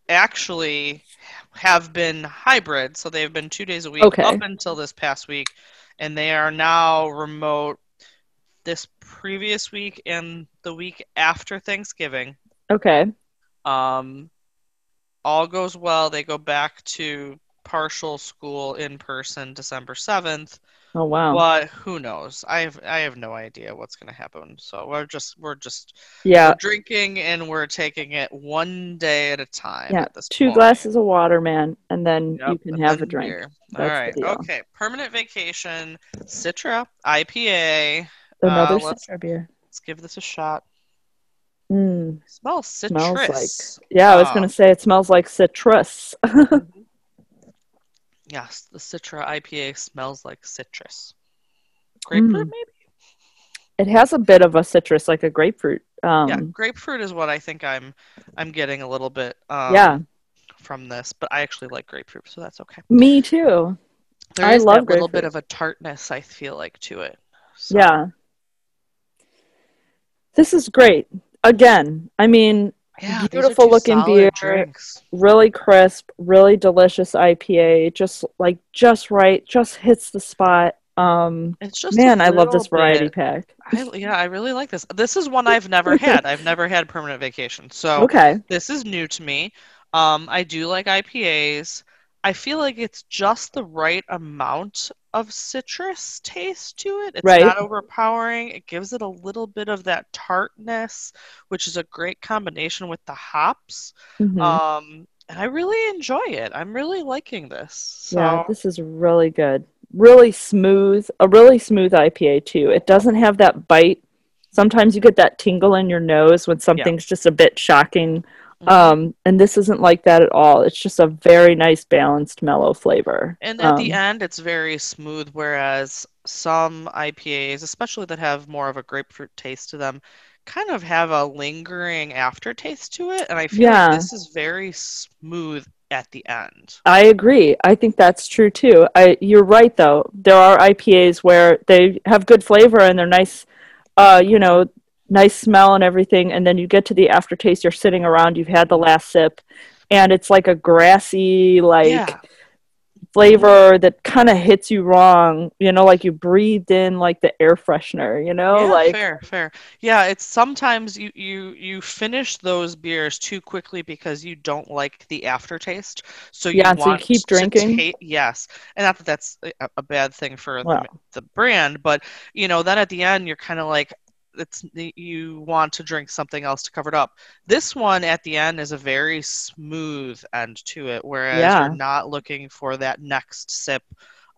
Speaker 3: actually have been hybrid, so they've been two days a week
Speaker 4: Okay.
Speaker 3: up until this past week, and they are now remote this previous week and the week after Thanksgiving.
Speaker 4: Okay.
Speaker 3: Um, all goes well. They go back to partial school in person December 7th.
Speaker 4: Oh, wow.
Speaker 3: Well, who knows? I have I have no idea what's going to happen. So we're just we're just
Speaker 4: yeah.
Speaker 3: we're drinking and we're taking it one day at a time.
Speaker 4: Yeah.
Speaker 3: at this
Speaker 4: Two
Speaker 3: point.
Speaker 4: glasses of water, man. And then
Speaker 3: Yep,
Speaker 4: you can have a drink.
Speaker 3: All right. Okay. Permanent vacation. Citra IPA.
Speaker 4: Another
Speaker 3: Uh, let's-
Speaker 4: beer.
Speaker 3: Let's give this a shot.
Speaker 4: Mm,
Speaker 3: smells citrus.
Speaker 4: smells like. Yeah, I was going to say it smells like citrus.
Speaker 3: Yes, the Citra IPA smells like citrus. Grapefruit,
Speaker 4: Mm.
Speaker 3: maybe.
Speaker 4: it has a bit of a citrus, like a grapefruit. Um,
Speaker 3: yeah, grapefruit is what I think I'm I'm getting a little bit um,
Speaker 4: yeah.
Speaker 3: from this, but I actually like grapefruit, so that's okay.
Speaker 4: Me too.
Speaker 3: There
Speaker 4: I love
Speaker 3: that little bit of a tartness I feel like to it. So,
Speaker 4: Yeah. This is great. Again, I mean,
Speaker 3: yeah,
Speaker 4: Beautiful looking beer.
Speaker 3: Drinks.
Speaker 4: really crisp, really delicious IPA. Just like just right, just hits the spot. Um,
Speaker 3: It's just
Speaker 4: man, I love this variety
Speaker 3: bit-
Speaker 4: pack.
Speaker 3: I, yeah, I really like this. This is one I've never had. I've never had permanent vacation, so
Speaker 4: Okay.
Speaker 3: this is new to me. Um, I do like IPAs. I feel like it's just the right amount of citrus taste to it. It's
Speaker 4: Right.
Speaker 3: not overpowering. It gives it a little bit of that tartness, which is a great combination with the hops.
Speaker 4: Mhm.
Speaker 3: Um, and I really enjoy it. I'm really liking this. So
Speaker 4: Yeah, this is really good. Really smooth, a really smooth IPA too. It doesn't have that bite. Sometimes you get that tingle in your nose when something's just a bit shocking.
Speaker 3: Mhm.
Speaker 4: Um, and this isn't like that at all. It's just a very nice, balanced, mellow flavor.
Speaker 3: And at the
Speaker 4: Um,
Speaker 3: end, it's very smooth, whereas some IPAs, especially that have more of a grapefruit taste to them, kind of have a lingering aftertaste to it. And I feel
Speaker 4: Yeah.
Speaker 3: like this is very smooth at the end.
Speaker 4: I agree. I think that's true too. I you're right though. There are IPAs where they have good flavor and they're nice uh, you know, nice smell and everything and then you get to the aftertaste you're sitting around, you've had the last sip and it's like a grassy like
Speaker 3: yeah,
Speaker 4: flavor that kind of hits you wrong, you know, like you breathed in like the air freshener, you know,
Speaker 3: yeah,
Speaker 4: like
Speaker 3: fair, fair. Yeah, it's sometimes you you you finish those beers too quickly because you don't like the aftertaste. So you
Speaker 4: Yeah, so you keep drinking?
Speaker 3: ta- yes, and not that that's a, a bad thing for the, the brand, but you know, then at the end you're kind of like it's you want to drink something else to cover it up. This one at the end is a very smooth end to it, whereas
Speaker 4: Yeah.
Speaker 3: you're not looking for that next sip.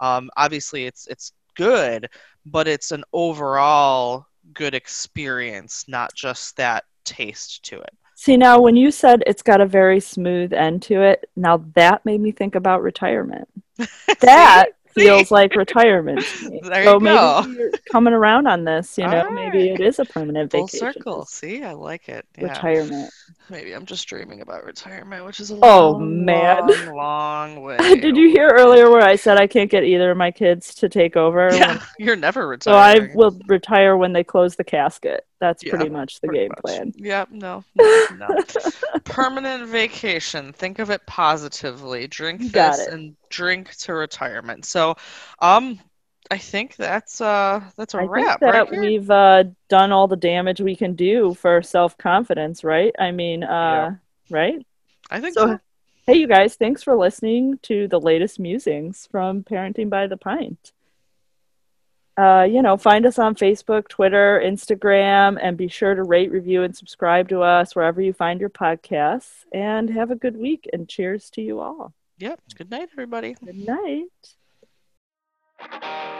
Speaker 3: Um, obviously, it's it's good, but it's an overall good experience, not just that taste to it.
Speaker 4: See now when you said it's got a very smooth end to it, now that made me think about retirement. That? Feels like retirement.
Speaker 3: There
Speaker 4: so
Speaker 3: you
Speaker 4: maybe
Speaker 3: go.
Speaker 4: you're coming around on this, you know,
Speaker 3: All
Speaker 4: maybe it is a permanent
Speaker 3: Full
Speaker 4: vacation.
Speaker 3: circle. See, I like it. Yeah.
Speaker 4: Retirement.
Speaker 3: Maybe I'm just dreaming about retirement, which is a
Speaker 4: Oh,
Speaker 3: long,
Speaker 4: man.
Speaker 3: long, long way.
Speaker 4: Did you hear earlier where I said I can't get either of my kids to take over?
Speaker 3: Yeah,
Speaker 4: when-
Speaker 3: you're never retired.
Speaker 4: so I will retire when they close the casket. That's
Speaker 3: Yeah,
Speaker 4: pretty much the
Speaker 3: pretty
Speaker 4: game
Speaker 3: much.
Speaker 4: plan.
Speaker 3: Yep, no, no, no. Permanent vacation. Think of it positively. Drink this and drink to retirement. So, um, I think that's uh that's a
Speaker 4: I
Speaker 3: wrap
Speaker 4: think that
Speaker 3: right
Speaker 4: we've uh, done all the damage we can do for self confidence, right? I mean, uh, right?
Speaker 3: I think
Speaker 4: So,
Speaker 3: so.
Speaker 4: hey, you guys, thanks for listening to the latest musings from Parenting by the Pint. Uh, you know, find us on Facebook, Twitter, Instagram, and be sure to rate, review, and subscribe to us wherever you find your podcasts. And have a good week. And cheers to you all.
Speaker 3: Yep. Good night, everybody.
Speaker 4: Good night.